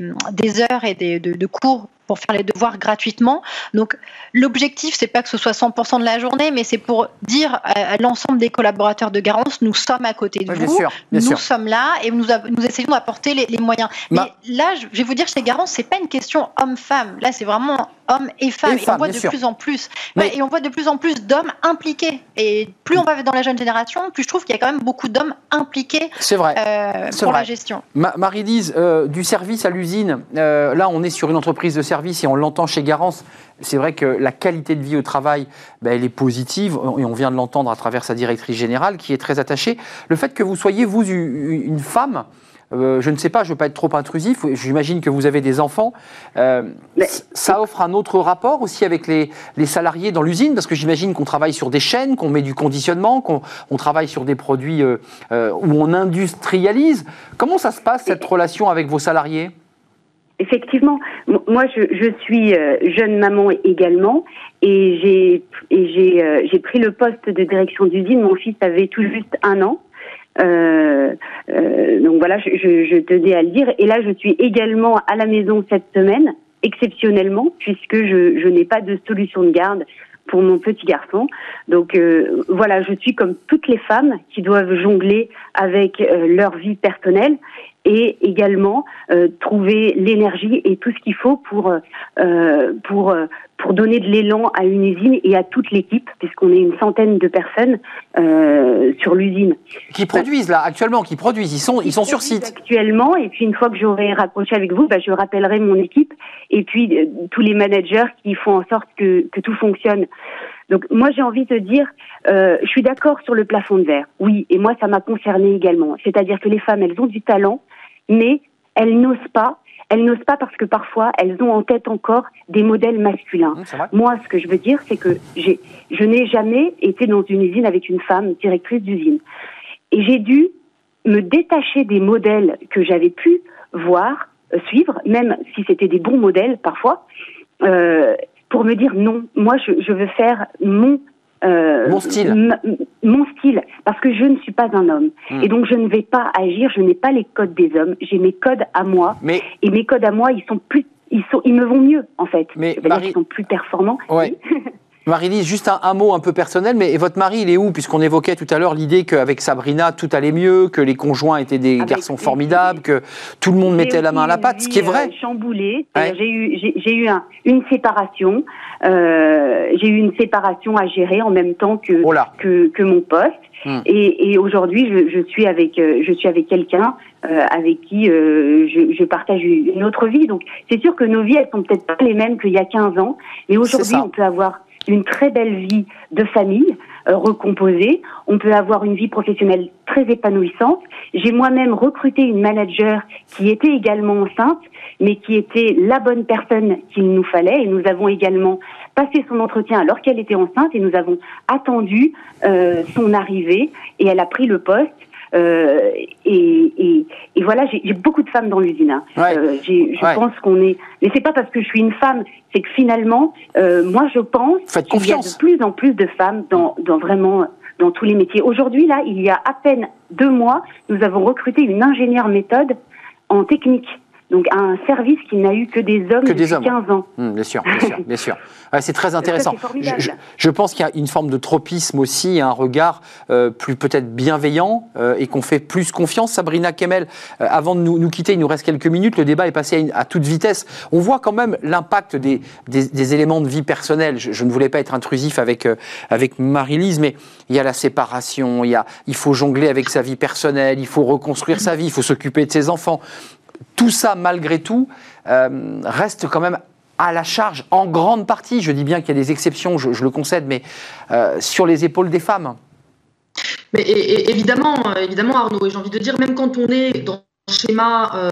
heures et des, de, de cours pour faire les devoirs gratuitement. Donc l'objectif, c'est pas que ce soit 100% de la journée, mais c'est pour dire à l'ensemble des collaborateurs de Garance, nous sommes à côté de vous, nous sommes là et nous, nous essayons d'apporter les, moyens. Mais là, je vais vous dire, chez Garance, c'est pas une question homme-femme. Là, c'est vraiment hommes et femmes. Et, on voit de plus en plus. et on voit de plus en plus d'hommes impliqués. Et plus on va dans la jeune génération, plus je trouve qu'il y a quand même beaucoup d'hommes impliqués vrai. Euh, pour la gestion. Marie-Lise, euh, du service à l'usine, euh, là, on est sur une entreprise de service et on l'entend chez Garance, c'est vrai que la qualité de vie au travail, ben, elle est positive et on vient de l'entendre à travers sa directrice générale qui est très attachée. Le fait que vous soyez, vous, une femme, euh, je ne sais pas, je ne veux pas être trop intrusif, j'imagine que vous avez des enfants. Euh, ça offre un autre rapport aussi avec les, salariés dans l'usine, parce que j'imagine qu'on travaille sur des chaînes, qu'on met du conditionnement, qu'on travaille sur des produits euh, où on industrialise. Comment ça se passe, cette relation avec vos salariés? Effectivement, moi je, suis euh, jeune maman également et j'ai j'ai euh, j'ai pris le poste de direction d'usine. Mon fils avait tout juste un an. Euh, donc voilà, je, je, tenais à le dire. Et là, je suis également à la maison cette semaine, exceptionnellement, puisque je, je n'ai pas de solution de garde pour mon petit garçon. Donc voilà, je suis comme toutes les femmes qui doivent jongler avec leur vie personnelle et également euh, trouver l'énergie et tout ce qu'il faut pour euh, pour euh, pour donner de l'élan à une usine et à toute l'équipe, puisqu'on est une centaine de personnes euh, sur l'usine. Qui produisent là actuellement, qui produisent, ils sont ils sont sur site actuellement. Et puis une fois que j'aurai rapproché avec vous, bah, je rappellerai mon équipe et puis euh, tous les managers qui font en sorte que que tout fonctionne. Donc moi j'ai envie de dire, euh, je suis d'accord sur le plafond de verre, oui, et moi ça m'a concerné également. C'est-à-dire que les femmes, elles ont du talent, mais elles n'osent pas. Elles n'osent pas parce que parfois elles ont en tête encore des modèles masculins. Moi, ce que je veux dire, c'est que j'ai, je n'ai jamais été dans une usine avec une femme directrice d'usine, et j'ai dû me détacher des modèles que j'avais pu voir, euh, suivre, même si c'était des bons modèles parfois, euh, pour me dire non, moi je, je veux faire mon euh, mon style. Mon style, parce que je ne suis pas un homme. Hmm. Et donc je ne vais pas agir, je n'ai pas les codes des hommes, j'ai mes codes à moi. Mais... Et mes codes à moi, ils sont plus ils, sont, ils me vont mieux, en fait. Mais Ils sont plus performants. Ouais. <laughs> Marie-Lise, juste un, mot un peu personnel, mais votre mari, il est où Puisqu'on évoquait tout à l'heure l'idée qu'avec Sabrina, tout allait mieux, que les conjoints étaient des garçons formidables, que tout le monde mettait la main à la pâte, ce qui est vrai. Euh, chamboulé. J'ai eu, j'ai eu une séparation. Euh, j'ai eu une séparation à gérer en même temps que, oh que, que, mon poste. Hmm. Et, et aujourd'hui, je, je, suis avec, euh, je suis avec quelqu'un avec qui je, je, partage une autre vie. Donc c'est sûr que nos vies, elles sont peut-être pas les mêmes qu'il y a 15 ans, mais aujourd'hui, on peut avoir une très belle vie de famille recomposée. On peut avoir une vie professionnelle très épanouissante. J'ai moi-même recruté une manager qui était également enceinte, mais qui était la bonne personne qu'il nous fallait. Et nous avons également passé son entretien alors qu'elle était enceinte et nous avons attendu euh, son arrivée et elle a pris le poste. Euh, et, et, et, voilà, j'ai beaucoup de femmes dans l'usine. Hein. Euh, je pense qu'on est. Mais c'est pas parce que je suis une femme, c'est que finalement, euh, moi, je pense qu'il y a de plus en plus de femmes dans, dans vraiment dans tous les métiers. Aujourd'hui, là, il y a à peine deux mois, nous avons recruté une ingénieure méthode en technique. Donc un service qui n'a eu que des hommes depuis 15 ans. Mmh, bien sûr, bien sûr, bien sûr. c'est très intéressant. je, pense qu'il y a une forme de tropisme aussi, un regard euh, plus peut-être bienveillant euh, et qu'on fait plus confiance. Sabrina Kemel, euh, avant de nous, quitter, il nous reste quelques minutes, le débat est passé à, toute vitesse. On voit quand même l'impact des, des, éléments de vie personnelle. Je, ne voulais pas être intrusif avec, avec Marie-Lise, mais il y a la séparation, il, y a, il faut jongler avec sa vie personnelle, il faut reconstruire sa vie, il faut s'occuper de ses enfants tout ça, malgré tout, euh, reste quand même à la charge, en grande partie, je dis bien qu'il y a des exceptions, je, le concède, mais euh, sur les épaules des femmes. Mais évidemment, euh, évidemment, Arnaud, j'ai envie de dire, même quand on est dans un schéma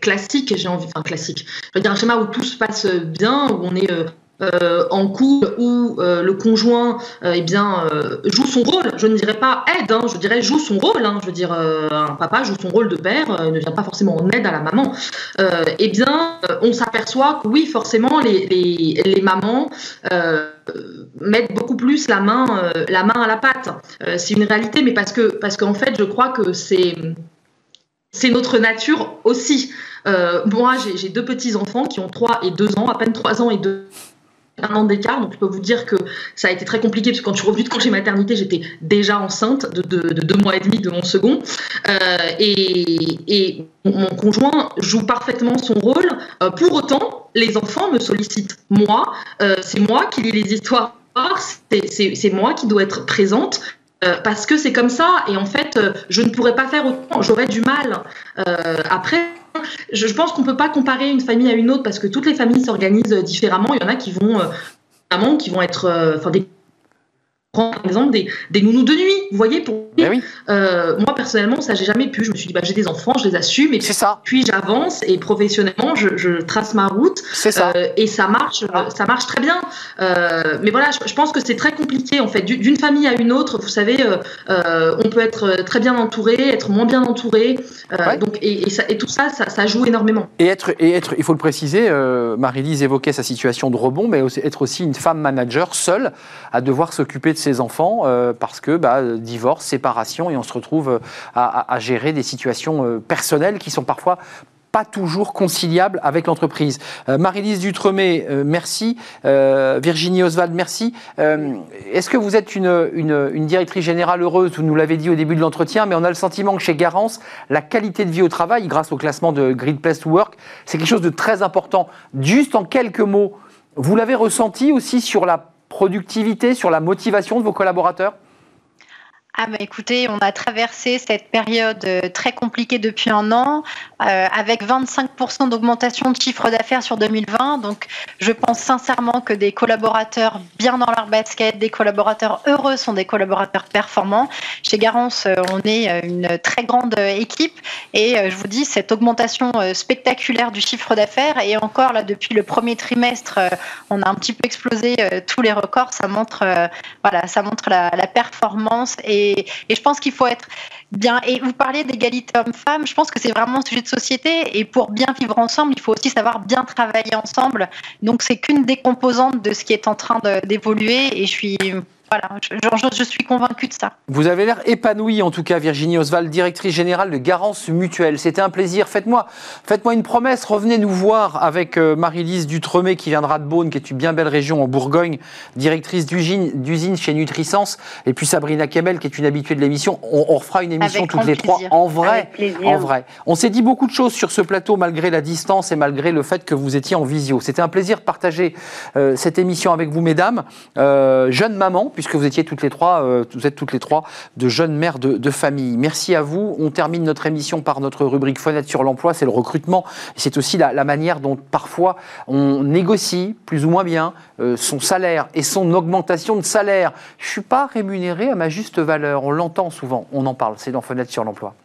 classique, j'ai envie, enfin classique, je veux dire un schéma où tout se passe bien, où on est en couple où euh, le conjoint euh, eh bien joue son rôle. Je ne dirais pas aide, hein, je dirais joue son rôle. Hein. je veux dire un papa joue son rôle de père, ne vient pas forcément en aide à la maman. eh bien, on s'aperçoit que oui, forcément, les, les, les mamans mettent beaucoup plus la main la main à la pâte. c'est une réalité, mais parce que parce qu'en fait, je crois que c'est c'est notre nature aussi. moi, j'ai deux petits enfants qui ont 3 et 2 ans, à peine 3 ans et 2 un an d'écart, donc je peux vous dire que ça a été très compliqué, parce que quand je suis revenue de congé maternité, j'étais déjà enceinte de, deux mois et demi de mon second, euh, et, mon conjoint joue parfaitement son rôle. Euh, pour autant, les enfants me sollicitent moi, euh, c'est moi qui lis les histoires, c'est moi qui dois être présente. parce que c'est comme ça, et en fait, je ne pourrais pas faire autant, j'aurais du mal. après, je, pense qu'on ne peut pas comparer une famille à une autre parce que toutes les familles s'organisent différemment. Il y en a qui vont, euh, qui vont être, euh, enfin, par exemple des, des, nounous de nuit, vous voyez, pour ben euh, moi personnellement ça j'ai jamais pu, je me suis dit bah, j'ai des enfants, je les assume et puis, ça. puis j'avance et professionnellement je, trace ma route ça. Euh, et ça marche, ça marche très bien. Euh, mais voilà, je, pense que c'est très compliqué en fait d'une famille à une autre. Vous savez, on peut être très bien entouré, être moins bien entouré, donc et, ça, et, tout ça, ça, joue énormément. Et être et être, il faut le préciser, Marie-Lise évoquait sa situation de rebond, mais être aussi une femme manager seule à devoir s'occuper de ses enfants euh, parce que bah, divorce, séparation, et on se retrouve euh, à, gérer des situations euh, personnelles qui sont parfois pas toujours conciliables avec l'entreprise. Marie-Lise Dutremet, merci. Virginie Oswald, merci. Est-ce que vous êtes une, une, directrice générale heureuse? Vous nous l'avez dit au début de l'entretien, mais on a le sentiment que chez Garance, la qualité de vie au travail, grâce au classement de Great Place to Work, c'est quelque chose de très important. Juste en quelques mots, vous l'avez ressenti aussi sur la productivité, sur la motivation de vos collaborateurs? Ah bah écoutez, on a traversé cette période euh, très compliquée depuis un an euh, avec 25% d'augmentation de chiffre d'affaires sur 2020. Donc je pense sincèrement que des collaborateurs bien dans leur basket, des collaborateurs heureux sont des collaborateurs performants. Chez Garance, euh, on est une très grande équipe et je vous dis cette augmentation spectaculaire du chiffre d'affaires et encore là depuis le premier trimestre, on a un petit peu explosé tous les records. Ça montre voilà, ça montre la, la performance et et, je pense qu'il faut être bien. Et vous parlez d'égalité homme-femme, je pense que c'est vraiment un sujet de société. Et pour bien vivre ensemble, il faut aussi savoir bien travailler ensemble. Donc c'est qu'une des composantes de ce qui est en train d'évoluer. Et je suis voilà, je, je, suis convaincue de ça. Vous avez l'air épanouie, en tout cas, Virginie Oswald, directrice générale de Garance Mutuelle. C'était un plaisir. Faites-moi faites une promesse. Revenez nous voir avec euh, Marie-Lise Dutremet, qui viendra de Beaune, qui est une bien belle région en Bourgogne, directrice d'usine chez Nutrisens. Et puis Sabrina Kemel, qui est une habituée de l'émission. On, on, refera une émission toutes les trois en vrai. En vrai. On s'est dit beaucoup de choses sur ce plateau, malgré la distance et malgré le fait que vous étiez en visio. C'était un plaisir de partager euh, cette émission avec vous, mesdames. Euh, jeune maman, puisque vous étiez toutes les trois, euh, vous êtes toutes les trois de jeunes mères de, famille. Merci à vous. On termine notre émission par notre rubrique fenêtre sur l'emploi, c'est le recrutement. C'est aussi la, manière dont parfois on négocie plus ou moins bien euh, son salaire et son augmentation de salaire. Je suis pas rémunéré à ma juste valeur. On l'entend souvent, on en parle. C'est dans fenêtre sur l'emploi.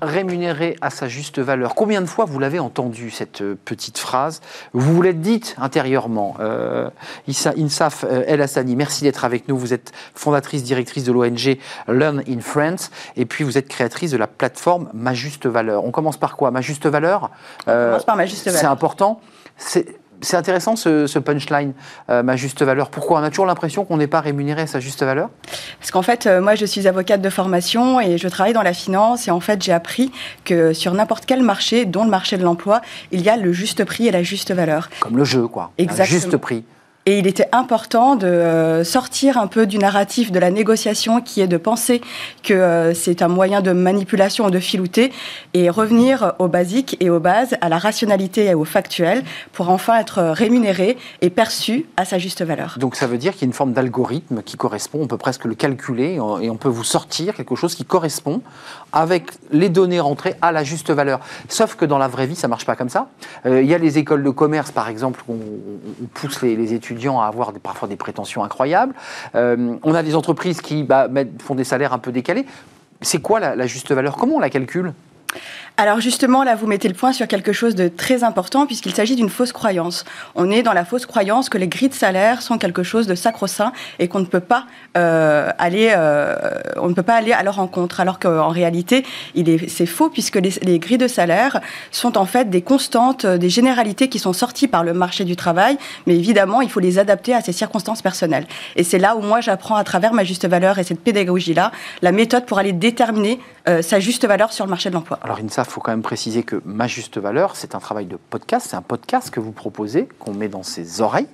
Rémunéré à sa juste valeur. Combien de fois vous l'avez entendu, cette euh, petite phrase? Vous vous l'êtes dite intérieurement. Euh, Insaf euh, El Hassani, merci d'être avec nous. Vous êtes fondatrice, directrice de l'ONG Learn in France, et puis vous êtes créatrice de la plateforme Ma Juste Valeur. On commence par quoi? Ma Juste Valeur? On commence par Ma Juste Valeur. C'est important c'est intéressant ce, punchline, euh, ma juste valeur. Pourquoi On a toujours l'impression qu'on n'est pas rémunéré à sa juste valeur? Parce qu'en fait, euh, moi je suis avocate de formation et je travaille dans la finance et en fait j'ai appris que sur n'importe quel marché, dont le marché de l'emploi, il y a le juste prix et la juste valeur. Comme le jeu, quoi. Exactement. juste prix. Et il était important de euh, sortir un peu du narratif de la négociation qui est de penser que euh, c'est un moyen de manipulation ou de filouter et revenir aux basiques et aux bases, à la rationalité et au factuel pour enfin être rémunéré et perçu à sa juste valeur. Donc ça veut dire qu'il y a une forme d'algorithme qui correspond, on peut presque le calculer et on peut vous sortir quelque chose qui correspond avec les données rentrées à la juste valeur. Sauf que dans la vraie vie, ça marche pas comme ça. Euh, il y a les écoles de commerce, par exemple, où on, pousse les, étudiants à avoir parfois des prétentions incroyables. Euh, on a des entreprises qui bah, font des salaires un peu décalés. C'est quoi la juste valeur? Comment on la calcule? Alors justement, là, vous mettez le point sur quelque chose de très important puisqu'il s'agit d'une fausse croyance. On est dans la fausse croyance que les grilles de salaire sont quelque chose de sacro-saint et qu'on ne peut pas euh, aller, euh, on ne peut pas aller à leur rencontre. Alors qu'en réalité, il est, c'est faux puisque les, les, grilles de salaire sont en fait des constantes, euh, des généralités qui sont sorties par le marché du travail, mais évidemment, il faut les adapter à ces circonstances personnelles. Et c'est là où moi j'apprends à travers ma juste valeur et cette pédagogie-là la méthode pour aller déterminer sa juste valeur sur le marché de l'emploi. Faut quand même préciser que Ma Juste Valeur, c'est un travail de podcast, c'est un podcast que vous proposez, qu'on met dans ses oreilles.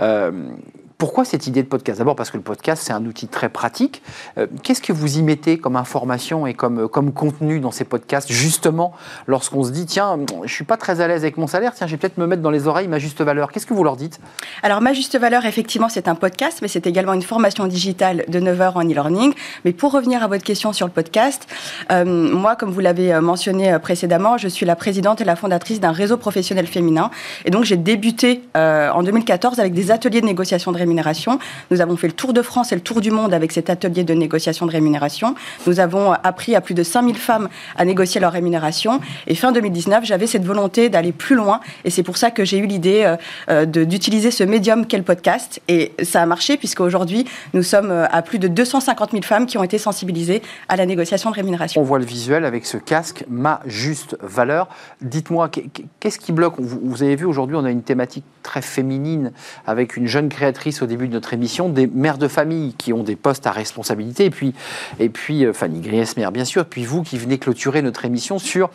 Euh, pourquoi cette idée de podcast? D'abord parce que le podcast, c'est un outil très pratique. Euh, qu'est-ce que vous y mettez comme information et comme, comme contenu dans ces podcasts, justement, lorsqu'on se dit, tiens, je ne suis pas très à l'aise avec mon salaire, tiens, je vais peut-être me mettre dans les oreilles ma juste valeur. Qu'est-ce que vous leur dites? Alors, ma juste valeur, effectivement, c'est un podcast, mais c'est également une formation digitale de 9 heures en e-learning. Mais pour revenir à votre question sur le podcast, euh, moi, comme vous l'avez euh, mentionné précédemment, je suis la présidente et la fondatrice d'un réseau professionnel féminin. Et donc, j'ai débuté en 2014 avec des ateliers de négociation de rémunération. Nous avons fait le tour de France et le tour du monde avec cet atelier de négociation de rémunération. Nous avons appris à plus de 5000 femmes à négocier leur rémunération. Et fin 2019, j'avais cette volonté d'aller plus loin. Et c'est pour ça que j'ai eu l'idée euh, euh, d'utiliser ce médium qu'est le podcast. Et ça a marché puisque aujourd'hui, nous sommes euh, à plus de 250 000 femmes qui ont été sensibilisées à la négociation de rémunération. On voit le visuel avec ce casque, ma juste valeur. Dites-moi, qu'est-ce qui bloque? Vous avez vu aujourd'hui, on a une thématique très féminine avec une jeune créatrice au début de notre émission, des mères de famille qui ont des postes à responsabilité, et puis, et puis euh, Fanny Griesmer, bien sûr, puis vous qui venez clôturer notre émission sur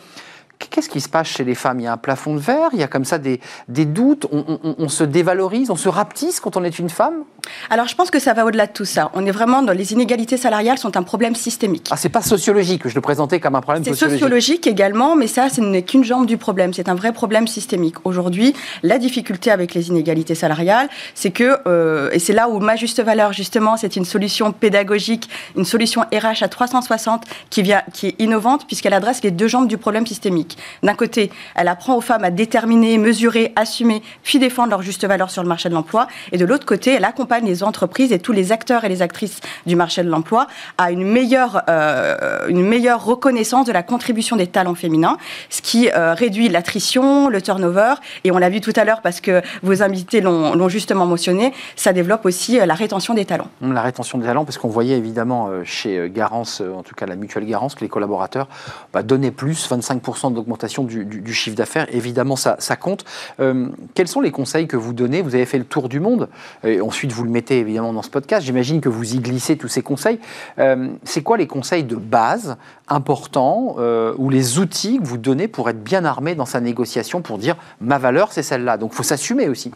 Qu'est-ce qui se passe chez les femmes? Il y a un plafond de verre, il y a comme ça des, des doutes, on, se dévalorise, on se rapetisse quand on est une femme? Alors je pense que ça va au-delà de tout ça. On est vraiment dans les inégalités salariales sont un problème systémique. Ah, c'est pas sociologique, je le présentais comme un problème sociologique. C'est sociologique également, mais ça, ce n'est qu'une jambe du problème. C'est un vrai problème systémique. Aujourd'hui, la difficulté avec les inégalités salariales, c'est que, euh, et c'est là où ma juste valeur, justement, c'est une solution pédagogique, une solution RH à 360 qui, vient, qui est innovante puisqu'elle adresse les deux jambes du problème systémique. D'un côté, elle apprend aux femmes à déterminer, mesurer, assumer, puis défendre leur juste valeur sur le marché de l'emploi. Et de l'autre côté, elle accompagne les entreprises et tous les acteurs et les actrices du marché de l'emploi à une meilleure, euh, une meilleure reconnaissance de la contribution des talents féminins, ce qui euh, réduit l'attrition, le turnover. Et on l'a vu tout à l'heure parce que vos invités l'ont justement mentionné, ça développe aussi euh, la rétention des talents. La rétention des talents, parce qu'on voyait évidemment chez Garance, en tout cas la mutuelle Garance, que les collaborateurs bah, donnaient plus, 25% de augmentation du, chiffre d'affaires, évidemment, ça, compte. Euh, quels sont les conseils que vous donnez? Vous avez fait le tour du monde, et ensuite vous le mettez évidemment dans ce podcast. J'imagine que vous y glissez tous ces conseils. Euh, c'est quoi les conseils de base importants euh, ou les outils que vous donnez pour être bien armé dans sa négociation, pour dire ma valeur, c'est celle-là? Donc il faut s'assumer aussi.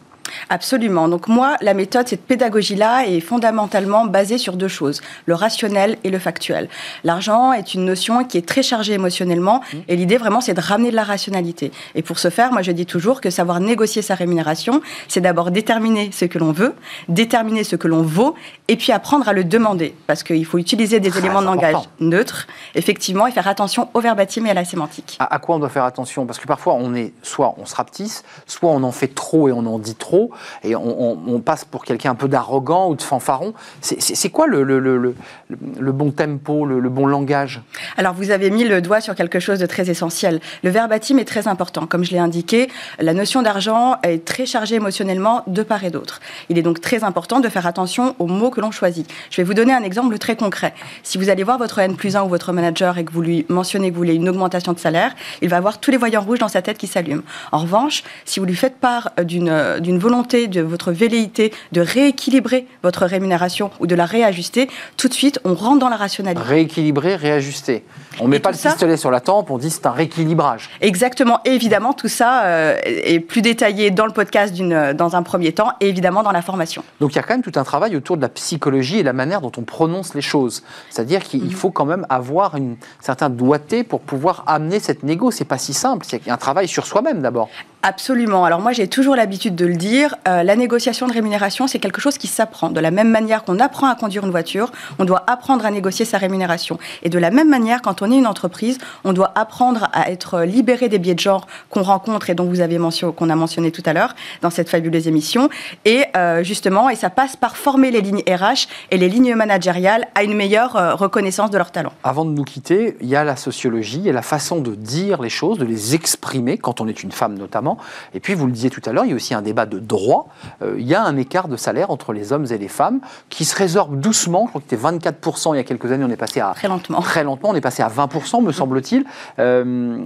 Absolument. Donc moi, la méthode, cette pédagogie-là est fondamentalement basée sur deux choses, le rationnel et le factuel. L'argent est une notion qui est très chargée émotionnellement mmh. et l'idée vraiment, c'est de ramener de la rationalité. Et pour ce faire, moi, je dis toujours que savoir négocier sa rémunération, c'est d'abord déterminer ce que l'on veut, déterminer ce que l'on vaut et puis apprendre à le demander. Parce qu'il faut utiliser des éléments de langage neutres, effectivement, et faire attention au verbatim et à la sémantique. À, à quoi on doit faire attention? Parce que parfois, on est soit on se rapetisse, soit on en fait trop et on en dit trop et on, passe pour quelqu'un un peu d'arrogant ou de fanfaron. C'est quoi le, le, le, le, bon tempo, le, bon langage? Alors, vous avez mis le doigt sur quelque chose de très essentiel. Le verbatim est très important. Comme je l'ai indiqué, la notion d'argent est très chargée émotionnellement de part et d'autre. Il est donc très important de faire attention aux mots que l'on choisit. Je vais vous donner un exemple très concret. Si vous allez voir votre N plus 1 ou votre manager et que vous lui mentionnez que vous voulez une augmentation de salaire, il va avoir tous les voyants rouges dans sa tête qui s'allument. En revanche, si vous lui faites part d'une volonté de votre velléité de rééquilibrer votre rémunération ou de la réajuster, tout de suite, on rentre dans la rationalité. Rééquilibrer, réajuster. On ne met pas le pistolet sur la tempe, on dit c'est un rééquilibrage. Exactement. Et évidemment, tout ça euh, est plus détaillé dans le podcast dans un premier temps et évidemment dans la formation. Donc il y a quand même tout un travail autour de la psychologie et la manière dont on prononce les choses. C'est-à-dire qu'il mhm. faut quand même avoir une certaine doigté pour pouvoir amener cette négo. C'est pas si simple. A un travail sur soi-même d'abord. Absolument. Alors moi, j'ai toujours l'habitude de le dire. Euh, la négociation de rémunération, c'est quelque chose qui s'apprend. De la même manière qu'on apprend à conduire une voiture, on doit apprendre à négocier sa rémunération. Et de la même manière, quand on est une entreprise, on doit apprendre à être libéré des biais de genre qu'on rencontre et dont vous avez mentionné, qu'on a mentionné tout à l'heure dans cette fabuleuse émission. Et euh, justement, et ça passe par former les lignes RH et les lignes managériales à une meilleure euh, reconnaissance de leurs talents. Avant de nous quitter, il y a la sociologie et la façon de dire les choses, de les exprimer quand on est une femme notamment. Et puis, vous le disiez tout à l'heure, il y a aussi un débat de droit euh, il y a un écart de salaire entre les hommes et les femmes qui se résorbe doucement. Je crois que c'était 24% il y a quelques années, on est passé à... Très lentement. Très lentement, on est passé à 20%, me semble-t-il. Euh,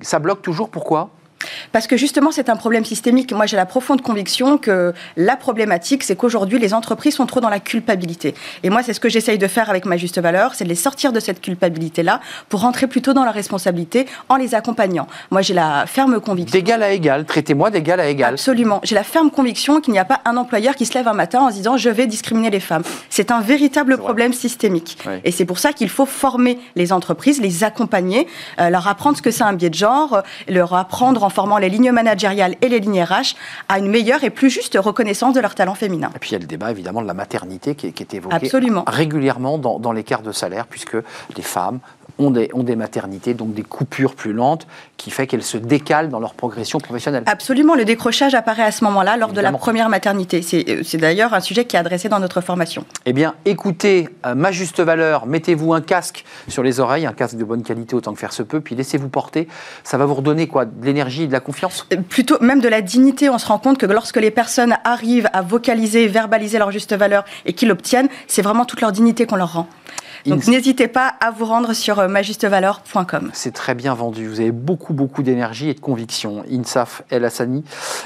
ça bloque toujours, pourquoi? Parce que justement, c'est un problème systémique. Moi, j'ai la profonde conviction que la problématique, c'est qu'aujourd'hui, les entreprises sont trop dans la culpabilité. Et moi, c'est ce que j'essaye de faire avec ma juste valeur, c'est de les sortir de cette culpabilité-là pour rentrer plutôt dans la responsabilité en les accompagnant. Moi, j'ai la ferme conviction. D'égal à égal, traitez-moi d'égal à égal. Absolument. J'ai la ferme conviction qu'il n'y a pas un employeur qui se lève un matin en se disant je vais discriminer les femmes. C'est un véritable problème systémique. Et c'est pour ça qu'il faut former les entreprises, les accompagner, euh, leur apprendre ce que c'est un biais de genre, leur apprendre en formant les lignes managériales et les lignes RH à une meilleure et plus juste reconnaissance de leur talent féminin. Et puis il y a le débat évidemment de la maternité qui, est évoqué Absolument. régulièrement dans, dans l'écart de salaire, puisque les femmes ont des, ont des maternités, donc des coupures plus lentes, qui fait qu'elles se décalent dans leur progression professionnelle. Absolument, le décrochage apparaît à ce moment-là, lors de la première maternité. Euh, c'est d'ailleurs un sujet qui est adressé dans notre formation. Eh bien, écoutez, euh, ma juste valeur, mettez-vous un casque sur les oreilles, un casque de bonne qualité autant que faire se peut, puis laissez-vous porter. Ça va vous redonner quoi? De l'énergie et de la confiance? Euh, Plutôt, même de la dignité. On se rend compte que lorsque les personnes arrivent à vocaliser, verbaliser leur juste valeur et qu'ils l'obtiennent, c'est vraiment toute leur dignité qu'on leur rend. Donc n'hésitez pas à vous rendre sur euh, majustevaleur.com. C'est très bien vendu. Vous avez beaucoup, beaucoup d'énergie et de conviction. Insaf El Hassani.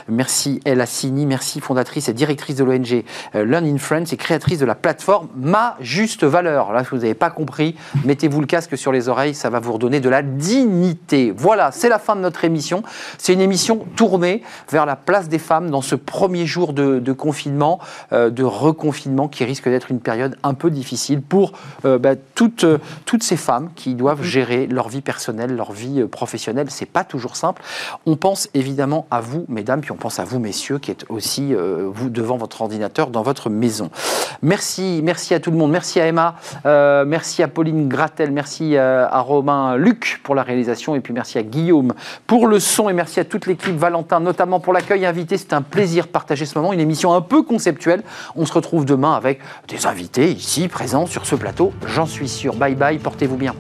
Merci El Hassini. Merci fondatrice et directrice de l'ONG euh, Learn in France et créatrice de la plateforme Ma Juste Valeur. Là, si vous n'avez pas compris, mettez-vous le casque sur les oreilles. Ça va vous redonner de la dignité. Voilà, c'est la fin de notre émission. C'est une émission tournée vers la place des femmes dans ce premier jour de, confinement, euh, de reconfinement qui risque d'être une période un peu difficile pour bah, bah, toutes, euh, toutes ces femmes qui doivent gérer leur vie personnelle, leur vie euh, professionnelle. C'est pas toujours simple. On pense évidemment à vous, mesdames, puis on pense à vous, messieurs, qui êtes aussi euh, vous devant votre ordinateur dans votre maison. Merci, merci à tout le monde. Merci à Emma, merci à Pauline Gratel, merci à Romain Luc pour la réalisation, et puis merci à Guillaume pour le son, et merci à toute l'équipe, Valentin notamment pour l'accueil invité. C'est un plaisir de partager ce moment, une émission un peu conceptuelle. On se retrouve demain avec des invités ici présents sur ce plateau j'en suis sûr. Bye bye, portez-vous bien.